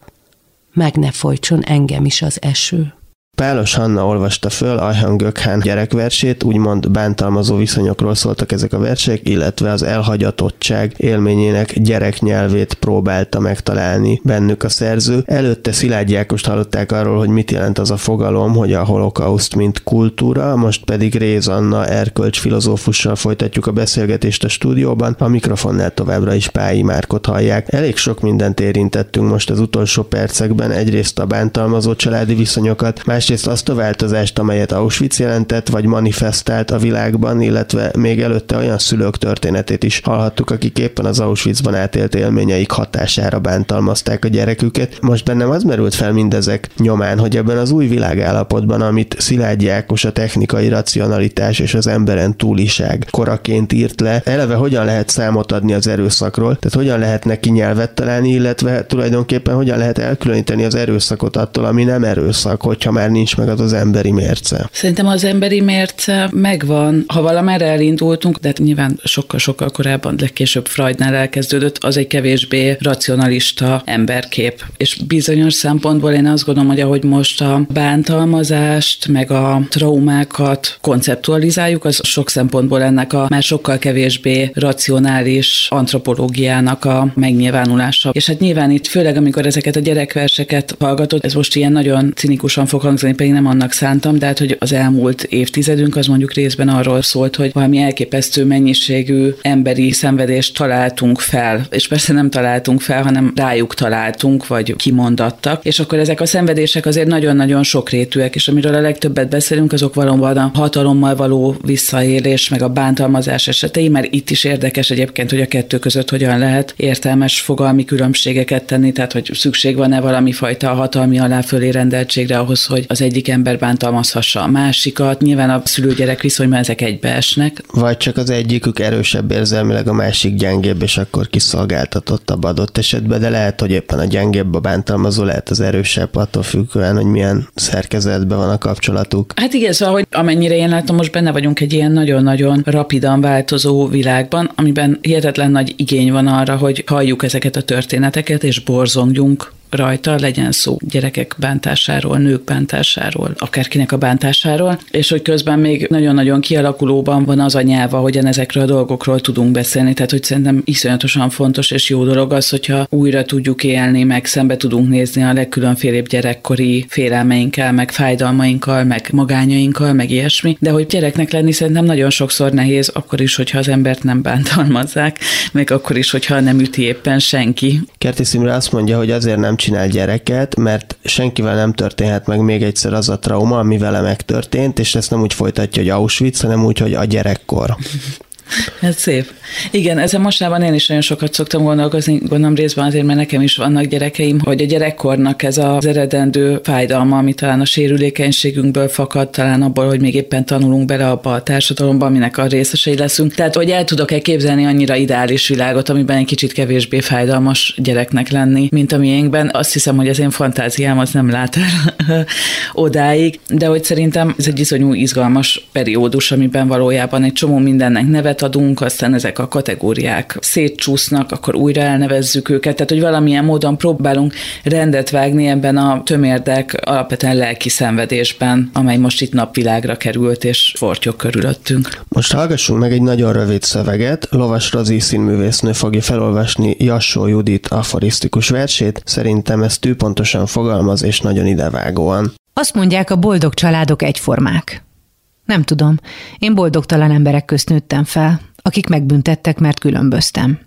Meg ne folytson engem is az eső. Pálos Hanna olvasta föl Ajhan Gökhán gyerekversét, úgymond bántalmazó viszonyokról szóltak ezek a versek, illetve az elhagyatottság élményének gyereknyelvét próbálta megtalálni bennük a szerző. Előtte Szilágyi Ákost hallották arról, hogy mit jelent az a fogalom, hogy a holokauszt mint kultúra, most pedig Réz Anna erkölcs filozófussal folytatjuk a beszélgetést a stúdióban, a mikrofonnál továbbra is Pályi Márkot hallják. Elég sok mindent érintettünk most az utolsó percekben, egyrészt a bántalmazó családi viszonyokat, más másrészt azt a változást, amelyet Auschwitz jelentett, vagy manifestált a világban, illetve még előtte olyan szülők történetét is hallhattuk, akik éppen az Auschwitzban átélt élményeik hatására bántalmazták a gyereküket. Most bennem az merült fel mindezek nyomán, hogy ebben az új világállapotban, amit Szilágyi Ákos a technikai racionalitás és az emberen túliság koraként írt le, eleve hogyan lehet számot adni az erőszakról, tehát hogyan lehet neki nyelvet találni, illetve tulajdonképpen hogyan lehet elkülöníteni az erőszakot attól, ami nem erőszak, hogyha már nincs meg az az emberi mérce. Szerintem az emberi mérce megvan. Ha valamerre elindultunk, de hát nyilván sokkal-sokkal korábban, legkésőbb Freudnál elkezdődött, az egy kevésbé racionalista emberkép. És bizonyos szempontból én azt gondolom, hogy ahogy most a bántalmazást, meg a traumákat konceptualizáljuk, az sok szempontból ennek a már sokkal kevésbé racionális antropológiának a megnyilvánulása. És hát nyilván itt főleg, amikor ezeket a gyerekverseket hallgatod, ez most ilyen nagyon cinikusan fog hangzani, hangzani, pedig nem annak szántam, de hát, hogy az elmúlt évtizedünk az mondjuk részben arról szólt, hogy valami elképesztő mennyiségű emberi szenvedést találtunk fel, és persze nem találtunk fel, hanem rájuk találtunk, vagy kimondattak, és akkor ezek a szenvedések azért nagyon-nagyon sokrétűek, és amiről a legtöbbet beszélünk, azok valóban a hatalommal való visszaélés, meg a bántalmazás esetei, mert itt is érdekes egyébként, hogy a kettő között hogyan lehet értelmes fogalmi különbségeket tenni, tehát hogy szükség van-e valami fajta hatalmi aláfölé rendeltségre ahhoz, hogy az egyik ember bántalmazhassa a másikat. Nyilván a szülő-gyerek viszonyban ezek egybeesnek. Vagy csak az egyikük erősebb érzelmileg, a másik gyengébb, és akkor kiszolgáltatottabb adott esetben, de lehet, hogy éppen a gyengébb a bántalmazó, lehet az erősebb, attól függően, hogy milyen szerkezetben van a kapcsolatuk. Hát igen, szóval, hogy amennyire én látom, most benne vagyunk egy ilyen nagyon-nagyon rapidan változó világban, amiben hihetetlen nagy igény van arra, hogy halljuk ezeket a történeteket, és borzongjunk rajta, legyen szó gyerekek bántásáról, nők bántásáról, akárkinek a bántásáról, és hogy közben még nagyon-nagyon kialakulóban van az a nyelv, ahogyan ezekről a dolgokról tudunk beszélni, tehát hogy szerintem iszonyatosan fontos és jó dolog az, hogyha újra tudjuk élni, meg szembe tudunk nézni a legkülönfélébb gyerekkori félelmeinkkel, meg fájdalmainkkal, meg magányainkkal, meg ilyesmi, de hogy gyereknek lenni szerintem nagyon sokszor nehéz, akkor is, hogyha az embert nem bántalmazzák, meg akkor is, hogyha nem üti éppen senki. Kerti Szimre azt mondja, hogy azért nem csinál gyereket, mert senkivel nem történhet meg még egyszer az a trauma, ami vele megtörtént, és ezt nem úgy folytatja, hogy Auschwitz, hanem úgy, hogy a gyerekkor. Ez szép. Igen, ezen mostában én is nagyon sokat szoktam gondolkozni, gondolom részben azért, mert nekem is vannak gyerekeim, hogy a gyerekkornak ez az eredendő fájdalma, ami talán a sérülékenységünkből fakad, talán abból, hogy még éppen tanulunk bele abba a társadalomba, aminek a részesei leszünk. Tehát, hogy el tudok-e képzelni annyira ideális világot, amiben egy kicsit kevésbé fájdalmas gyereknek lenni, mint a miénkben. Azt hiszem, hogy az én fantáziám az nem lát el odáig, de hogy szerintem ez egy iszonyú izgalmas periódus, amiben valójában egy csomó mindennek nevet adunk, aztán ezek a kategóriák szétcsúsznak, akkor újra elnevezzük őket, tehát hogy valamilyen módon próbálunk rendet vágni ebben a tömérdek alapvetően lelki szenvedésben, amely most itt napvilágra került és fortyog körülöttünk. Most hallgassunk meg egy nagyon rövid szöveget. Lovas Rozi színművésznő fogja felolvasni Jassó Judit aforisztikus versét. Szerintem ez tűpontosan fogalmaz és nagyon idevágóan. Azt mondják, a boldog családok egyformák. Nem tudom, én boldogtalan emberek közt nőttem fel, akik megbüntettek, mert különböztem.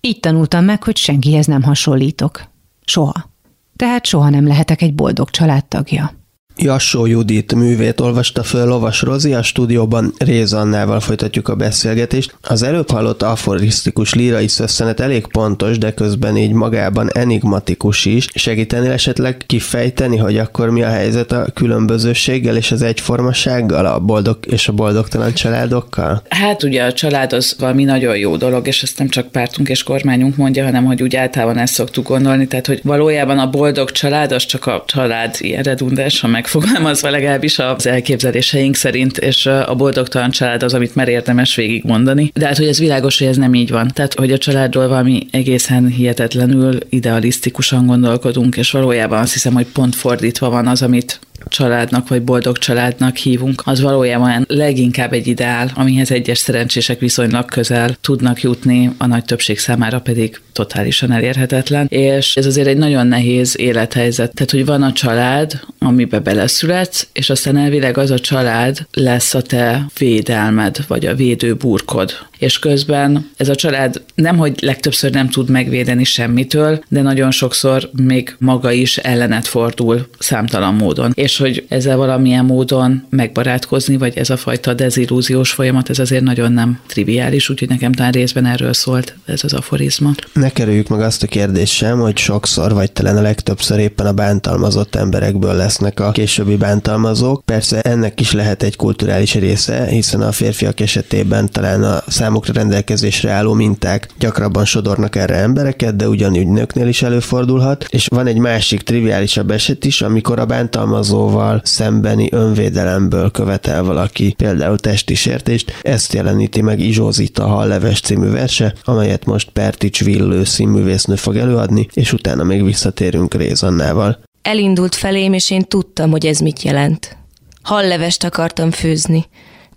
Így tanultam meg, hogy senkihez nem hasonlítok. Soha. Tehát soha nem lehetek egy boldog családtagja. Jassó Judit művét olvasta föl Lovas Rozi, a stúdióban Annával folytatjuk a beszélgetést. Az előbb hallott aforisztikus lírai szösszenet elég pontos, de közben így magában enigmatikus is. Segítenél esetleg kifejteni, hogy akkor mi a helyzet a különbözőséggel és az egyformasággal, a boldog és a boldogtalan családokkal? Hát ugye a család az valami nagyon jó dolog, és ezt nem csak pártunk és kormányunk mondja, hanem hogy úgy általában ezt szoktuk gondolni, tehát hogy valójában a boldog család az csak a család ilyen redundáns, meg megfogalmazva legalábbis az elképzeléseink szerint, és a boldogtalan család az, amit már érdemes végigmondani. De hát, hogy ez világos, hogy ez nem így van. Tehát, hogy a családról valami egészen hihetetlenül idealisztikusan gondolkodunk, és valójában azt hiszem, hogy pont fordítva van az, amit családnak vagy boldog családnak hívunk, az valójában leginkább egy ideál, amihez egyes szerencsések viszonylag közel tudnak jutni, a nagy többség számára pedig totálisan elérhetetlen. És ez azért egy nagyon nehéz élethelyzet. Tehát, hogy van a család, amibe beleszületsz, és aztán elvileg az a család lesz a te védelmed, vagy a védőburkod. És közben ez a család nem, hogy legtöbbször nem tud megvédeni semmitől, de nagyon sokszor még maga is ellenet fordul számtalan módon. És hogy ezzel valamilyen módon megbarátkozni, vagy ez a fajta dezillúziós folyamat, ez azért nagyon nem triviális, úgyhogy nekem talán részben erről szólt ez az aforizma. Ne kerüljük meg azt a kérdést sem, hogy sokszor, vagy talán a legtöbbször éppen a bántalmazott emberekből lesznek a későbbi bántalmazók. Persze ennek is lehet egy kulturális része, hiszen a férfiak esetében talán a számukra rendelkezésre álló minták gyakrabban sodornak erre embereket, de ugyanúgy nőknél is előfordulhat. És van egy másik triviálisabb eset is, amikor a bántalmazóval szembeni önvédelemből követel valaki például testi sértést. Ezt jeleníti meg Izsózita Halleves című verse, amelyet most Pertics Villő színművésznő fog előadni, és utána még visszatérünk Rézannával. Elindult felém, és én tudtam, hogy ez mit jelent. Hallevest akartam főzni,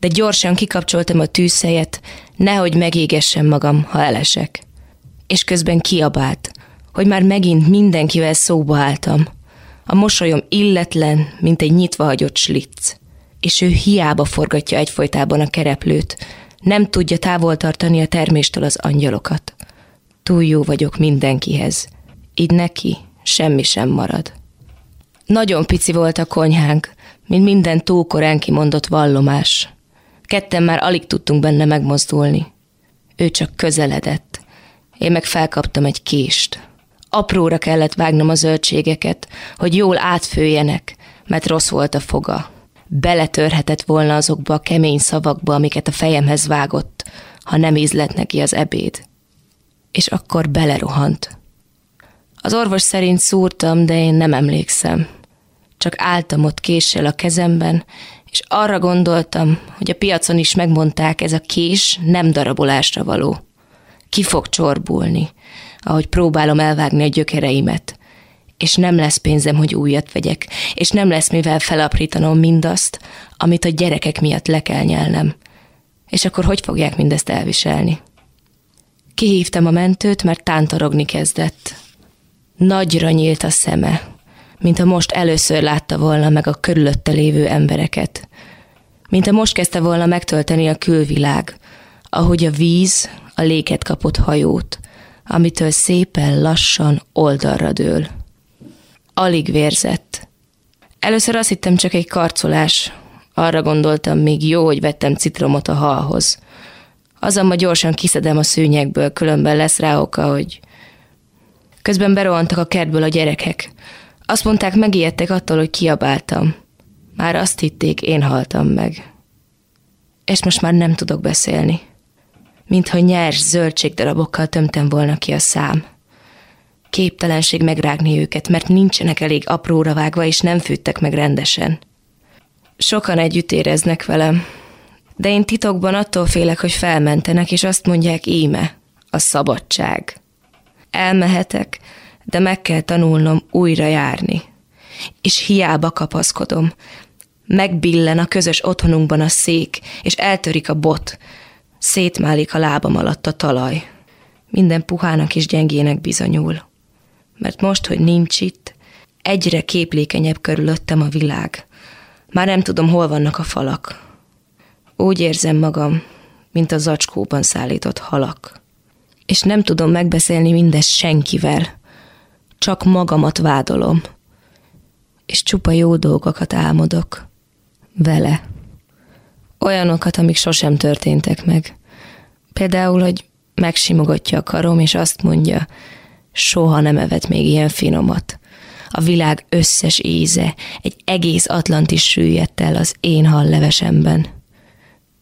de gyorsan kikapcsoltam a tűzhelyet, nehogy megégessem magam, ha elesek. És közben kiabált, hogy már megint mindenkivel szóba álltam. A mosolyom illetlen, mint egy nyitva hagyott slitz. És ő hiába forgatja egyfolytában a kereplőt, nem tudja távol tartani a terméstől az angyalokat. Túl jó vagyok mindenkihez, így neki semmi sem marad. Nagyon pici volt a konyhánk, mint minden túlkorán kimondott vallomás. Ketten már alig tudtunk benne megmozdulni. Ő csak közeledett. Én meg felkaptam egy kést. Apróra kellett vágnom a zöldségeket, hogy jól átfőjenek, mert rossz volt a foga. Beletörhetett volna azokba a kemény szavakba, amiket a fejemhez vágott, ha nem ízlett neki az ebéd. És akkor belerohant. Az orvos szerint szúrtam, de én nem emlékszem. Csak álltam ott késsel a kezemben, és arra gondoltam, hogy a piacon is megmondták, ez a kés nem darabolásra való. Ki fog csorbulni, ahogy próbálom elvágni a gyökereimet. És nem lesz pénzem, hogy újat vegyek, és nem lesz mivel felaprítanom mindazt, amit a gyerekek miatt le kell nyelnem. És akkor hogy fogják mindezt elviselni? Kihívtam a mentőt, mert tántorogni kezdett. Nagyra nyílt a szeme, mint a most először látta volna meg a körülötte lévő embereket. Mint a most kezdte volna megtölteni a külvilág, ahogy a víz a léket kapott hajót, amitől szépen lassan oldalra dől. alig vérzett. Először azt hittem csak egy karcolás. Arra gondoltam, még jó, hogy vettem citromot a halhoz. Azonban gyorsan kiszedem a szőnyekből, különben lesz rá oka, hogy... Közben berohantak a kertből a gyerekek. Azt mondták, megijedtek attól, hogy kiabáltam. Már azt hitték, én haltam meg. És most már nem tudok beszélni. Mintha nyers zöldségdarabokkal tömtem volna ki a szám. Képtelenség megrágni őket, mert nincsenek elég apróra vágva, és nem fűttek meg rendesen. Sokan együtt éreznek velem, de én titokban attól félek, hogy felmentenek, és azt mondják íme, a szabadság. Elmehetek, de meg kell tanulnom újra járni. És hiába kapaszkodom. Megbillen a közös otthonunkban a szék, és eltörik a bot. Szétmálik a lábam alatt a talaj. Minden puhának és gyengének bizonyul. Mert most, hogy nincs itt, egyre képlékenyebb körülöttem a világ. Már nem tudom, hol vannak a falak. Úgy érzem magam, mint a zacskóban szállított halak. És nem tudom megbeszélni mindezt senkivel. Csak magamat vádolom. És csupa jó dolgokat álmodok. Vele. Olyanokat, amik sosem történtek meg. Például, hogy megsimogatja a karom, és azt mondja, soha nem evett még ilyen finomat. A világ összes íze, egy egész Atlantis süllyedt el az én hallevesemben.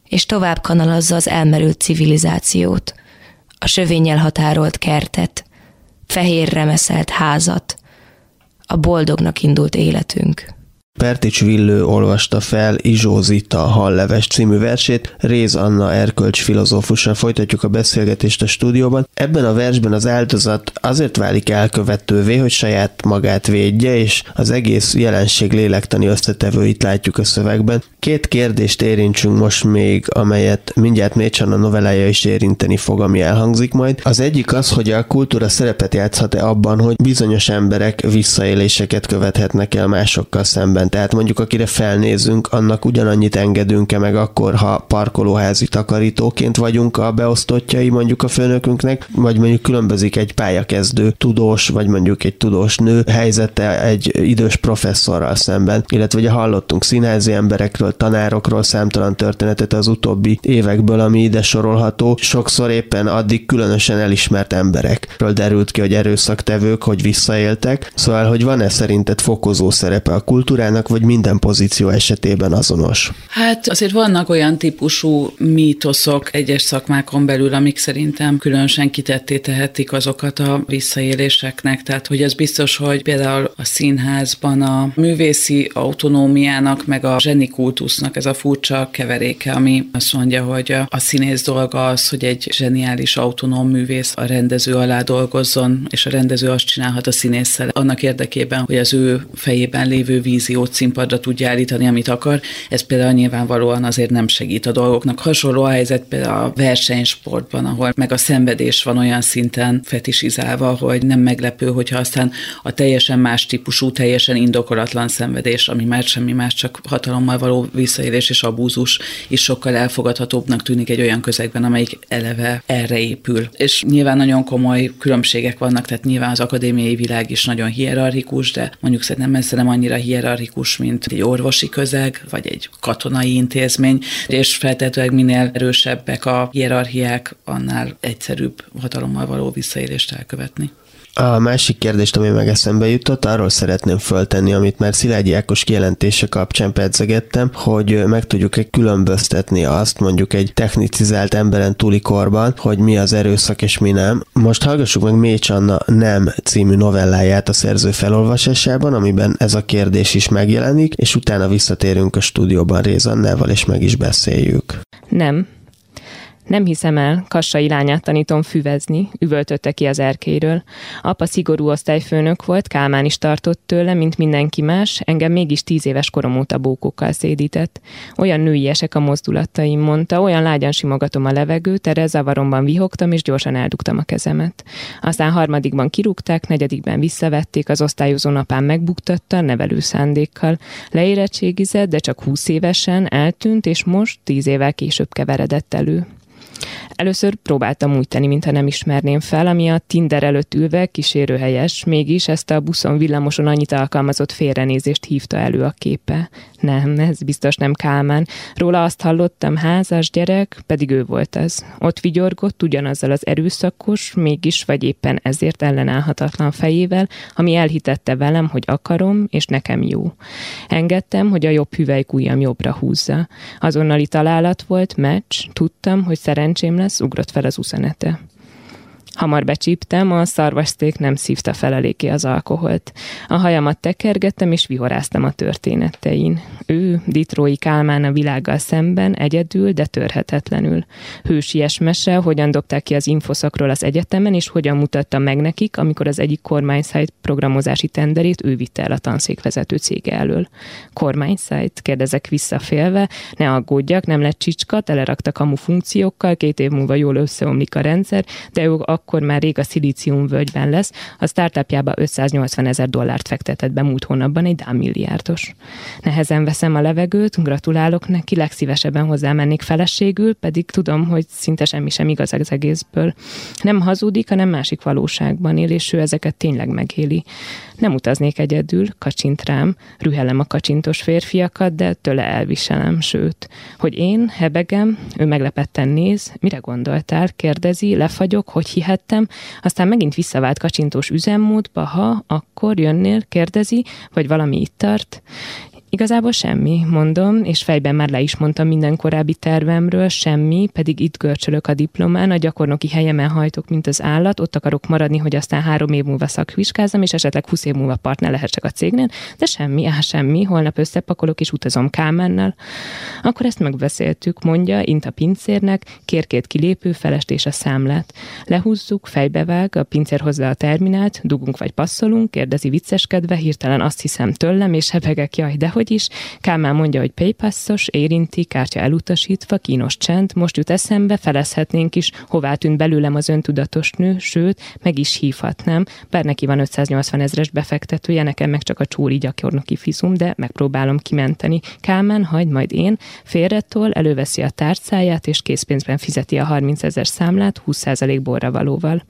És tovább kanalazza az elmerült civilizációt, a sövényel határolt kertet, fehér remeszelt házat, a boldognak indult életünk. Pertics Villő olvasta fel Izsózita Halleves című versét, Réz Anna erkölcs filozófussal folytatjuk a beszélgetést a stúdióban. Ebben a versben az áldozat azért válik elkövetővé, hogy saját magát védje, és az egész jelenség lélektani összetevőit látjuk a szövegben. Két kérdést érintsünk most még, amelyet mindjárt Mécsan a novellája is érinteni fog, ami elhangzik majd. Az egyik az, hogy a kultúra szerepet játszhat-e abban, hogy bizonyos emberek visszaéléseket követhetnek el másokkal szemben tehát mondjuk akire felnézünk, annak ugyanannyit engedünk-e meg akkor, ha parkolóházi takarítóként vagyunk a beosztottjai mondjuk a főnökünknek, vagy mondjuk különbözik egy pályakezdő tudós, vagy mondjuk egy tudós nő helyzete egy idős professzorral szemben, illetve ugye hallottunk színházi emberekről, tanárokról számtalan történetet az utóbbi évekből, ami ide sorolható. Sokszor éppen addig különösen elismert emberekről derült ki, hogy erőszaktevők, hogy visszaéltek. Szóval, hogy van-e szerinted fokozó szerepe a kultúrának, válnak, vagy minden pozíció esetében azonos? Hát azért vannak olyan típusú mítoszok egyes szakmákon belül, amik szerintem különösen kitetté tehetik azokat a visszaéléseknek. Tehát, hogy az biztos, hogy például a színházban a művészi autonómiának, meg a zsenikultusznak ez a furcsa keveréke, ami azt mondja, hogy a színész dolga az, hogy egy zseniális autonóm művész a rendező alá dolgozzon, és a rendező azt csinálhat a színésszel annak érdekében, hogy az ő fejében lévő víziót adott színpadra tudja állítani, amit akar. Ez például nyilvánvalóan azért nem segít a dolgoknak. Hasonló a helyzet például a versenysportban, ahol meg a szenvedés van olyan szinten fetisizálva, hogy nem meglepő, hogyha aztán a teljesen más típusú, teljesen indokolatlan szenvedés, ami már semmi más, csak hatalommal való visszaélés és abúzus is sokkal elfogadhatóbbnak tűnik egy olyan közegben, amelyik eleve erre épül. És nyilván nagyon komoly különbségek vannak, tehát nyilván az akadémiai világ is nagyon hierarchikus, de mondjuk szerintem messze nem annyira hierarchikus, hierarchikus, mint egy orvosi közeg, vagy egy katonai intézmény, és feltetőleg minél erősebbek a hierarchiák, annál egyszerűbb hatalommal való visszaélést elkövetni. A másik kérdést, ami meg eszembe jutott, arról szeretném föltenni, amit már Szilágyi Ákos kijelentése kapcsán pedzegettem, hogy meg tudjuk-e különböztetni azt mondjuk egy technicizált emberen túli korban, hogy mi az erőszak és mi nem. Most hallgassuk meg Mécs Anna Nem című novelláját a szerző felolvasásában, amiben ez a kérdés is megjelenik, és utána visszatérünk a stúdióban Rézannával, és meg is beszéljük. Nem, nem hiszem el, kassai lányát tanítom füvezni, üvöltötte ki az erkéről. Apa szigorú osztályfőnök volt, Kálmán is tartott tőle, mint mindenki más, engem mégis tíz éves korom óta bókokkal szédített. Olyan nőiesek a mozdulataim, mondta, olyan lágyan simogatom a levegőt, erre zavaromban vihogtam, és gyorsan eldugtam a kezemet. Aztán harmadikban kirúgták, negyedikben visszavették, az osztályozó napán megbuktatta, nevelő szándékkal. Leérettségizett, de csak húsz évesen eltűnt, és most tíz évvel később keveredett elő. Először próbáltam úgy tenni, mintha nem ismerném fel, ami a Tinder előtt ülve kísérőhelyes, mégis ezt a buszon villamoson annyit alkalmazott félrenézést hívta elő a képe. Nem, ez biztos nem Kálmán. Róla azt hallottam, házas gyerek, pedig ő volt ez. Ott vigyorgott ugyanazzal az erőszakos, mégis vagy éppen ezért ellenállhatatlan fejével, ami elhitette velem, hogy akarom, és nekem jó. Engedtem, hogy a jobb hüvelykújjam jobbra húzza. Azonnali találat volt, meccs, tudtam, hogy szerencsém lesz, ugrott fel az üzenete. Hamar becsíptem, a szarvaszték nem szívta fel eléggé az alkoholt. A hajamat tekergettem, és vihoráztam a történetein. Ő, Ditrói Kálmán a világgal szemben, egyedül, de törhetetlenül. Hősies mese, hogyan dobták ki az infoszakról az egyetemen, és hogyan mutatta meg nekik, amikor az egyik kormányszájt programozási tenderét ő vitte el a tanszékvezető cége elől. Kormányszájt? kérdezek visszafélve, ne aggódjak, nem lett csicska, teleraktak kamu funkciókkal, két év múlva jól összeomlik a rendszer, de ők akkor már rég a szilícium völgyben lesz, a startupjába 580 ezer dollárt fektetett be múlt hónapban egy dán milliárdos. Nehezen veszem a levegőt, gratulálok neki, legszívesebben hozzámennék feleségül, pedig tudom, hogy szinte semmi sem igaz az egészből. Nem hazudik, hanem másik valóságban él, és ő ezeket tényleg megéli. Nem utaznék egyedül, kacsint rám, rühellem a kacsintos férfiakat, de tőle elviselem, sőt, hogy én hebegem, ő meglepetten néz, mire gondoltál, kérdezi, lefagyok, hogy hihettem, aztán megint visszavált kacsintós üzemmódba, ha, akkor jönnél, kérdezi, vagy valami itt tart. Igazából semmi, mondom, és fejben már le is mondtam minden korábbi tervemről, semmi, pedig itt görcsölök a diplomán, a gyakornoki helyemen hajtok, mint az állat, ott akarok maradni, hogy aztán három év múlva szakvizsgázzam, és esetleg 20 év múlva partner lehessek a cégnél, de semmi, á, semmi, holnap összepakolok és utazom Kámennel. Akkor ezt megbeszéltük, mondja, int a pincérnek, kér két kilépő, felest és a számlát. Lehúzzuk, fejbevág, a pincér hozza a terminált, dugunk vagy passzolunk, kérdezi vicceskedve, hirtelen azt hiszem tőlem, és hebegek, jaj, de hogy is. Kálmán mondja, hogy paypassos, érinti, kártya elutasítva, kínos csend, most jut eszembe, felezhetnénk is, hová tűnt belőlem az öntudatos nő, sőt, meg is hívhatnám, bár neki van 580 ezres befektetője, nekem meg csak a csúri gyakornoki fizum, de megpróbálom kimenteni. Kálmán, hagyd majd én, félretol, előveszi a tárcáját, és készpénzben fizeti a 30 ezer számlát 20% borra valóval.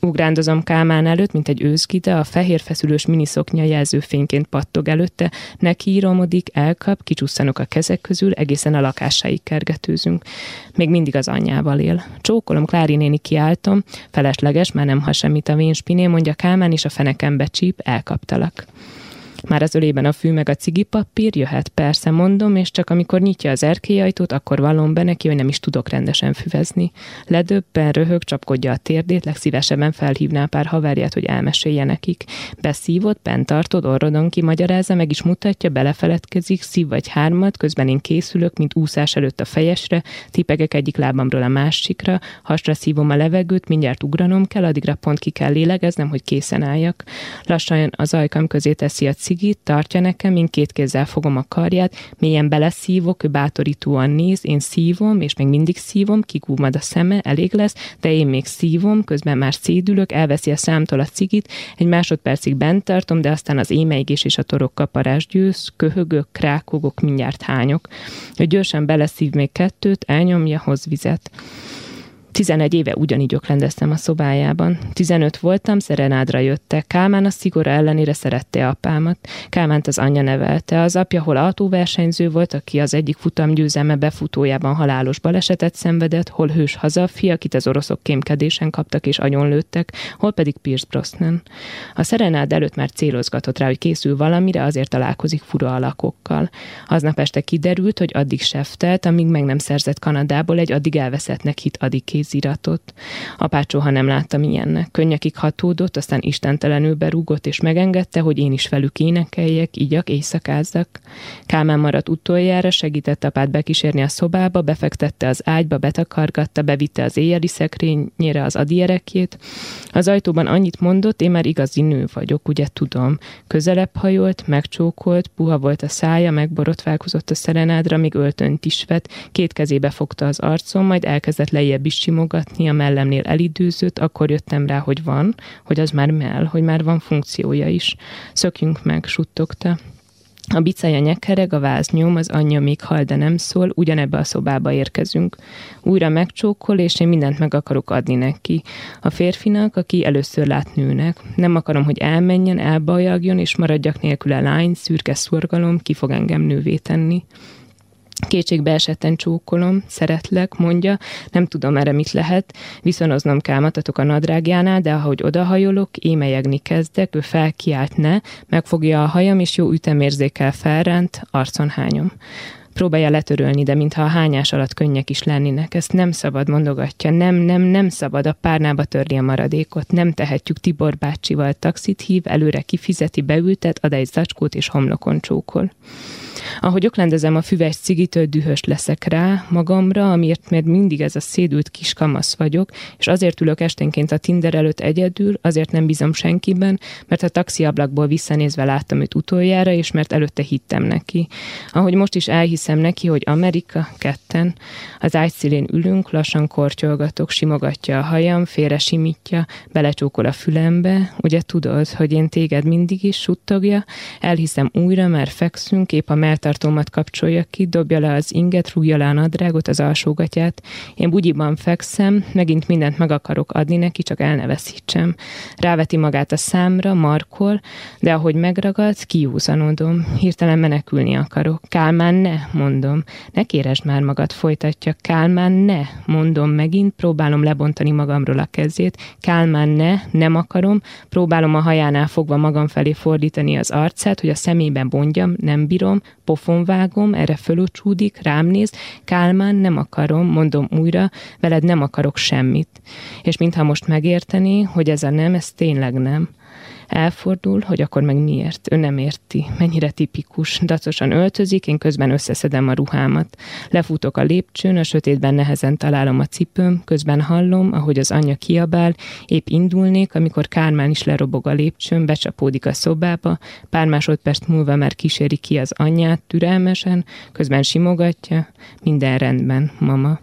Ugrándozom Kálmán előtt, mint egy őzgide, a fehér feszülős miniszoknya jelzőfényként pattog előtte, neki íromodik, elkap, kicsusszanok a kezek közül, egészen a lakásáig kergetőzünk. Még mindig az anyjával él. Csókolom, Klári néni kiáltom, felesleges, már nem ha semmit a vénspiné, mondja Kálmán, és a fenekembe csíp, elkaptalak. Már az ölében a fű meg a cigipapír, jöhet persze, mondom, és csak amikor nyitja az erkélyajtót, akkor vallom be neki, hogy nem is tudok rendesen füvezni. Ledöbben, röhög, csapkodja a térdét, legszívesebben felhívná pár haverját, hogy elmesélje nekik. Beszívott, bent tartod, orrodon ki, magyarázza, meg is mutatja, belefeledkezik, szív vagy hármat, közben én készülök, mint úszás előtt a fejesre, tipegek egyik lábamról a másikra, hasra szívom a levegőt, mindjárt ugranom kell, addigra pont ki kell lélegeznem, hogy készen álljak. Lassan az ajkam közé teszi a cigit, tartja nekem, én két kézzel fogom a karját, mélyen beleszívok, ő bátorítóan néz, én szívom, és még mindig szívom, kikúmad a szeme, elég lesz, de én még szívom, közben már szédülök, elveszi a számtól a cigit, egy másodpercig bent tartom, de aztán az émeigés és a torok kaparás győz, köhögök, krákogok, mindjárt hányok. Ő gyorsan beleszív még kettőt, elnyomja, hoz vizet. 11 éve ugyanígy öklendeztem a szobájában. 15 voltam, szerenádra jöttek. Kálmán a szigora ellenére szerette apámat. Kálmánt az anyja nevelte. Az apja hol autóversenyző volt, aki az egyik futamgyőzelme befutójában halálos balesetet szenvedett, hol hős hazafi, akit az oroszok kémkedésen kaptak és agyonlőttek, hol pedig Pierce Brosnan. A szerenád előtt már célozgatott rá, hogy készül valamire, azért találkozik fura alakokkal. Aznap este kiderült, hogy addig seftelt, amíg meg nem szerzett Kanadából egy addig elveszettnek hit addig kéziratot. Apácsó, ha nem láttam ilyennek. Könnyekig hatódott, aztán istentelenül berúgott, és megengedte, hogy én is velük énekeljek, igyak, éjszakázzak. Kálmán maradt utoljára, segített apát bekísérni a szobába, befektette az ágyba, betakargatta, bevitte az éjjeli szekrényére az adierekjét. Az ajtóban annyit mondott, én már igazi nő vagyok, ugye tudom. Közelebb hajolt, megcsókolt, puha volt a szája, megborotválkozott a szerenádra, míg öltönyt is vett, két kezébe fogta az arcom, majd elkezdett lejjebb is simogatni, a mellemnél elidőzött, akkor jöttem rá, hogy van, hogy az már mell, hogy már van funkciója is. Szökjünk meg, suttogta. A bicája nyekereg, a váz nyom, az anyja még hal, de nem szól, ugyanebbe a szobába érkezünk. Újra megcsókol, és én mindent meg akarok adni neki. A férfinak, aki először lát nőnek. Nem akarom, hogy elmenjen, elbajagjon, és maradjak nélküle lány, szürke szorgalom, ki fog engem nővé tenni. Kétségbe esetten csókolom, szeretlek, mondja, nem tudom erre mit lehet, viszonoznom kell matatok a nadrágjánál, de ahogy odahajolok, émelyegni kezdek, ő felkiált ne, megfogja a hajam, és jó ütemérzékkel felránt, arcon hányom próbálja letörölni, de mintha a hányás alatt könnyek is lennének. Ezt nem szabad, mondogatja. Nem, nem, nem szabad a párnába törni a maradékot. Nem tehetjük Tibor bácsival. Taxit hív, előre kifizeti, beültet, ad egy zacskót és homlokon csókol. Ahogy oklendezem a füves cigitől dühös leszek rá magamra, amiért mert mindig ez a szédült kis kamasz vagyok, és azért ülök esténként a Tinder előtt egyedül, azért nem bízom senkiben, mert a taxiablakból visszanézve láttam őt utoljára, és mert előtte hittem neki. Ahogy most is elhiszem neki, hogy Amerika ketten, az ágyszélén ülünk, lassan kortyolgatok, simogatja a hajam, félre simítja, belecsókol a fülembe, ugye tudod, hogy én téged mindig is suttogja, elhiszem újra, mert fekszünk, épp a melltartómat kapcsolja ki, dobja le az inget, rúgja le a nadrágot, az alsógatját. Én bugyiban fekszem, megint mindent meg akarok adni neki, csak el ne veszítsem. Ráveti magát a számra, markol, de ahogy megragad, kiúzanodom. Hirtelen menekülni akarok. Kálmán ne, mondom. Ne kéresd már magad, folytatja. Kálmán ne, mondom megint, próbálom lebontani magamról a kezét. Kálmán ne, nem akarom, próbálom a hajánál fogva magam felé fordítani az arcát, hogy a szemében mondjam, nem bírom, pofonvágom, erre fölocsúdik, rám néz, Kálmán, nem akarom, mondom újra, veled nem akarok semmit. És mintha most megérteni, hogy ez a nem, ez tényleg nem. Elfordul, hogy akkor meg miért. Ő nem érti. Mennyire tipikus. Dacosan öltözik, én közben összeszedem a ruhámat. Lefutok a lépcsőn, a sötétben nehezen találom a cipőm, közben hallom, ahogy az anyja kiabál, épp indulnék, amikor Kármán is lerobog a lépcsőn, becsapódik a szobába, pár másodperc múlva már kíséri ki az anyját türelmesen, közben simogatja, minden rendben, mama.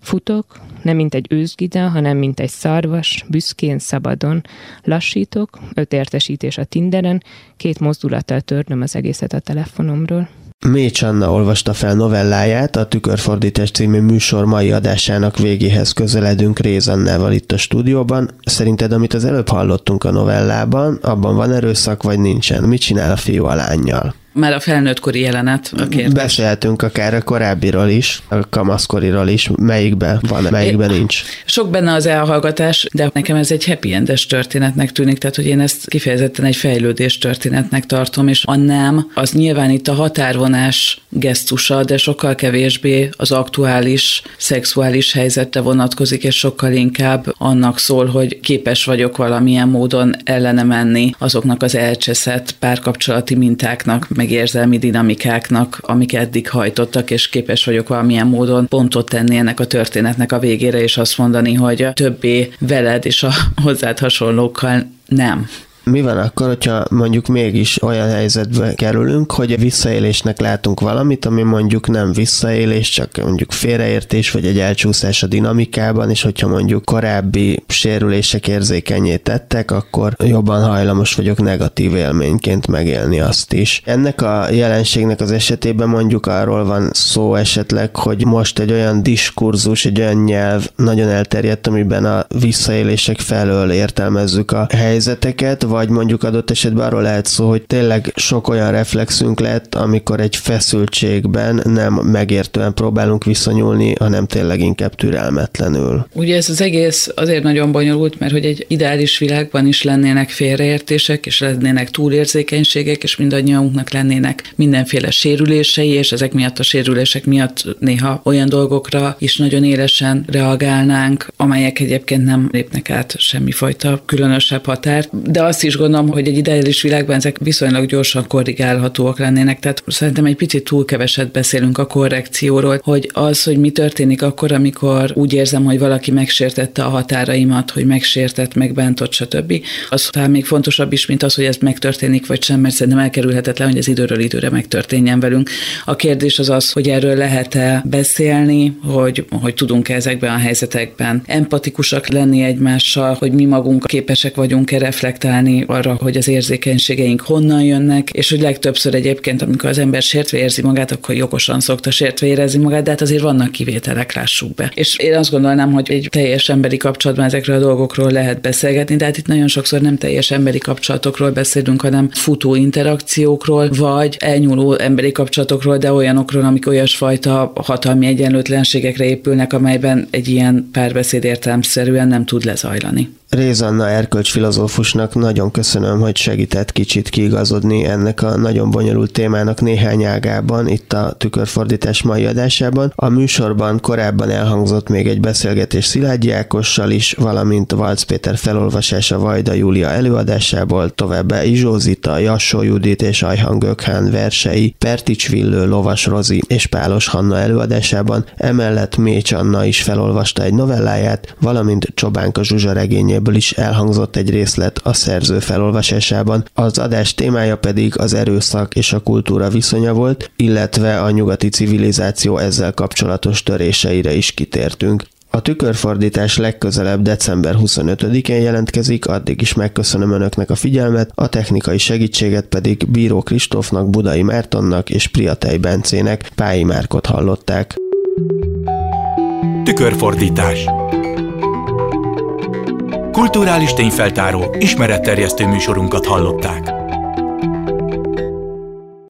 Futok, nem mint egy őzgida, hanem mint egy szarvas, büszkén, szabadon. Lassítok, öt értesítés a Tinderen, két mozdulattal törnöm az egészet a telefonomról. Mécs Anna olvasta fel novelláját, a Tükörfordítás című műsor mai adásának végéhez közeledünk Réz Annával itt a stúdióban. Szerinted, amit az előbb hallottunk a novellában, abban van erőszak, vagy nincsen? Mit csinál a fiú a lányjal? Már a felnőttkori jelenet a kérdés. Beszélhetünk akár a korábbiról is, a kamaszkoriról is, melyikben van, melyikben é, nincs. Sok benne az elhallgatás, de nekem ez egy happy endes történetnek tűnik, tehát hogy én ezt kifejezetten egy fejlődés történetnek tartom, és a nem, az nyilván itt a határvonás gesztusa, de sokkal kevésbé az aktuális szexuális helyzetre vonatkozik, és sokkal inkább annak szól, hogy képes vagyok valamilyen módon ellene menni azoknak az elcseszett párkapcsolati mintáknak, meg érzelmi dinamikáknak, amik eddig hajtottak, és képes vagyok valamilyen módon pontot tenni ennek a történetnek a végére, és azt mondani, hogy többé veled és a hozzád hasonlókkal nem. Mi van akkor, hogyha mondjuk mégis olyan helyzetbe kerülünk, hogy a visszaélésnek látunk valamit, ami mondjuk nem visszaélés, csak mondjuk félreértés, vagy egy elcsúszás a dinamikában, és hogyha mondjuk korábbi sérülések érzékenyé tettek, akkor jobban hajlamos vagyok negatív élményként megélni azt is. Ennek a jelenségnek az esetében mondjuk arról van szó esetleg, hogy most egy olyan diskurzus, egy olyan nyelv nagyon elterjedt, amiben a visszaélések felől értelmezzük a helyzeteket, vagy mondjuk adott esetben arról lehet szó, hogy tényleg sok olyan reflexünk lett, amikor egy feszültségben nem megértően próbálunk viszonyulni, hanem tényleg inkább türelmetlenül. Ugye ez az egész azért nagyon bonyolult, mert hogy egy ideális világban is lennének félreértések, és lennének túlérzékenységek, és mindannyiunknak lennének mindenféle sérülései, és ezek miatt a sérülések miatt néha olyan dolgokra is nagyon élesen reagálnánk, amelyek egyébként nem lépnek át semmifajta különösebb határt. De azt is gondolom, hogy egy ideális világban ezek viszonylag gyorsan korrigálhatóak lennének. Tehát szerintem egy picit túl keveset beszélünk a korrekcióról, hogy az, hogy mi történik akkor, amikor úgy érzem, hogy valaki megsértette a határaimat, hogy megsértett, megbántott, stb. Az talán még fontosabb is, mint az, hogy ez megtörténik, vagy sem, mert szerintem elkerülhetetlen, hogy ez időről időre megtörténjen velünk. A kérdés az az, hogy erről lehet-e beszélni, hogy, hogy tudunk-e ezekben a helyzetekben empatikusak lenni egymással, hogy mi magunk képesek vagyunk-e reflektálni figyelni arra, hogy az érzékenységeink honnan jönnek, és hogy legtöbbször egyébként, amikor az ember sértve érzi magát, akkor jogosan szokta sértve érezni magát, de hát azért vannak kivételek, lássuk be. És én azt gondolnám, hogy egy teljes emberi kapcsolatban ezekről a dolgokról lehet beszélgetni, de hát itt nagyon sokszor nem teljes emberi kapcsolatokról beszélünk, hanem futó interakciókról, vagy elnyúló emberi kapcsolatokról, de olyanokról, amik olyasfajta hatalmi egyenlőtlenségekre épülnek, amelyben egy ilyen párbeszéd értelmszerűen nem tud lezajlani. Rézanna erkölcs filozófusnak nagyon köszönöm, hogy segített kicsit kiigazodni ennek a nagyon bonyolult témának néhány ágában, itt a tükörfordítás mai adásában. A műsorban korábban elhangzott még egy beszélgetés Szilágyi Ákossal is, valamint Valc Péter felolvasása Vajda Júlia előadásából, továbbá Izsózita, Jassó Judit és Ajhan Gökhán versei, Pertics Villő, Lovas Rozi és Pálos Hanna előadásában, emellett Mécs Anna is felolvasta egy novelláját, valamint Csobánka Zsuzsa regénye könyvéből is elhangzott egy részlet a szerző felolvasásában. Az adás témája pedig az erőszak és a kultúra viszonya volt, illetve a nyugati civilizáció ezzel kapcsolatos töréseire is kitértünk. A tükörfordítás legközelebb december 25-én jelentkezik, addig is megköszönöm Önöknek a figyelmet, a technikai segítséget pedig Bíró Kristófnak, Budai Mártonnak és Priatej Bencének, Pályi Márkot hallották. Tükörfordítás Kulturális tényfeltáró, ismeretterjesztő műsorunkat hallották.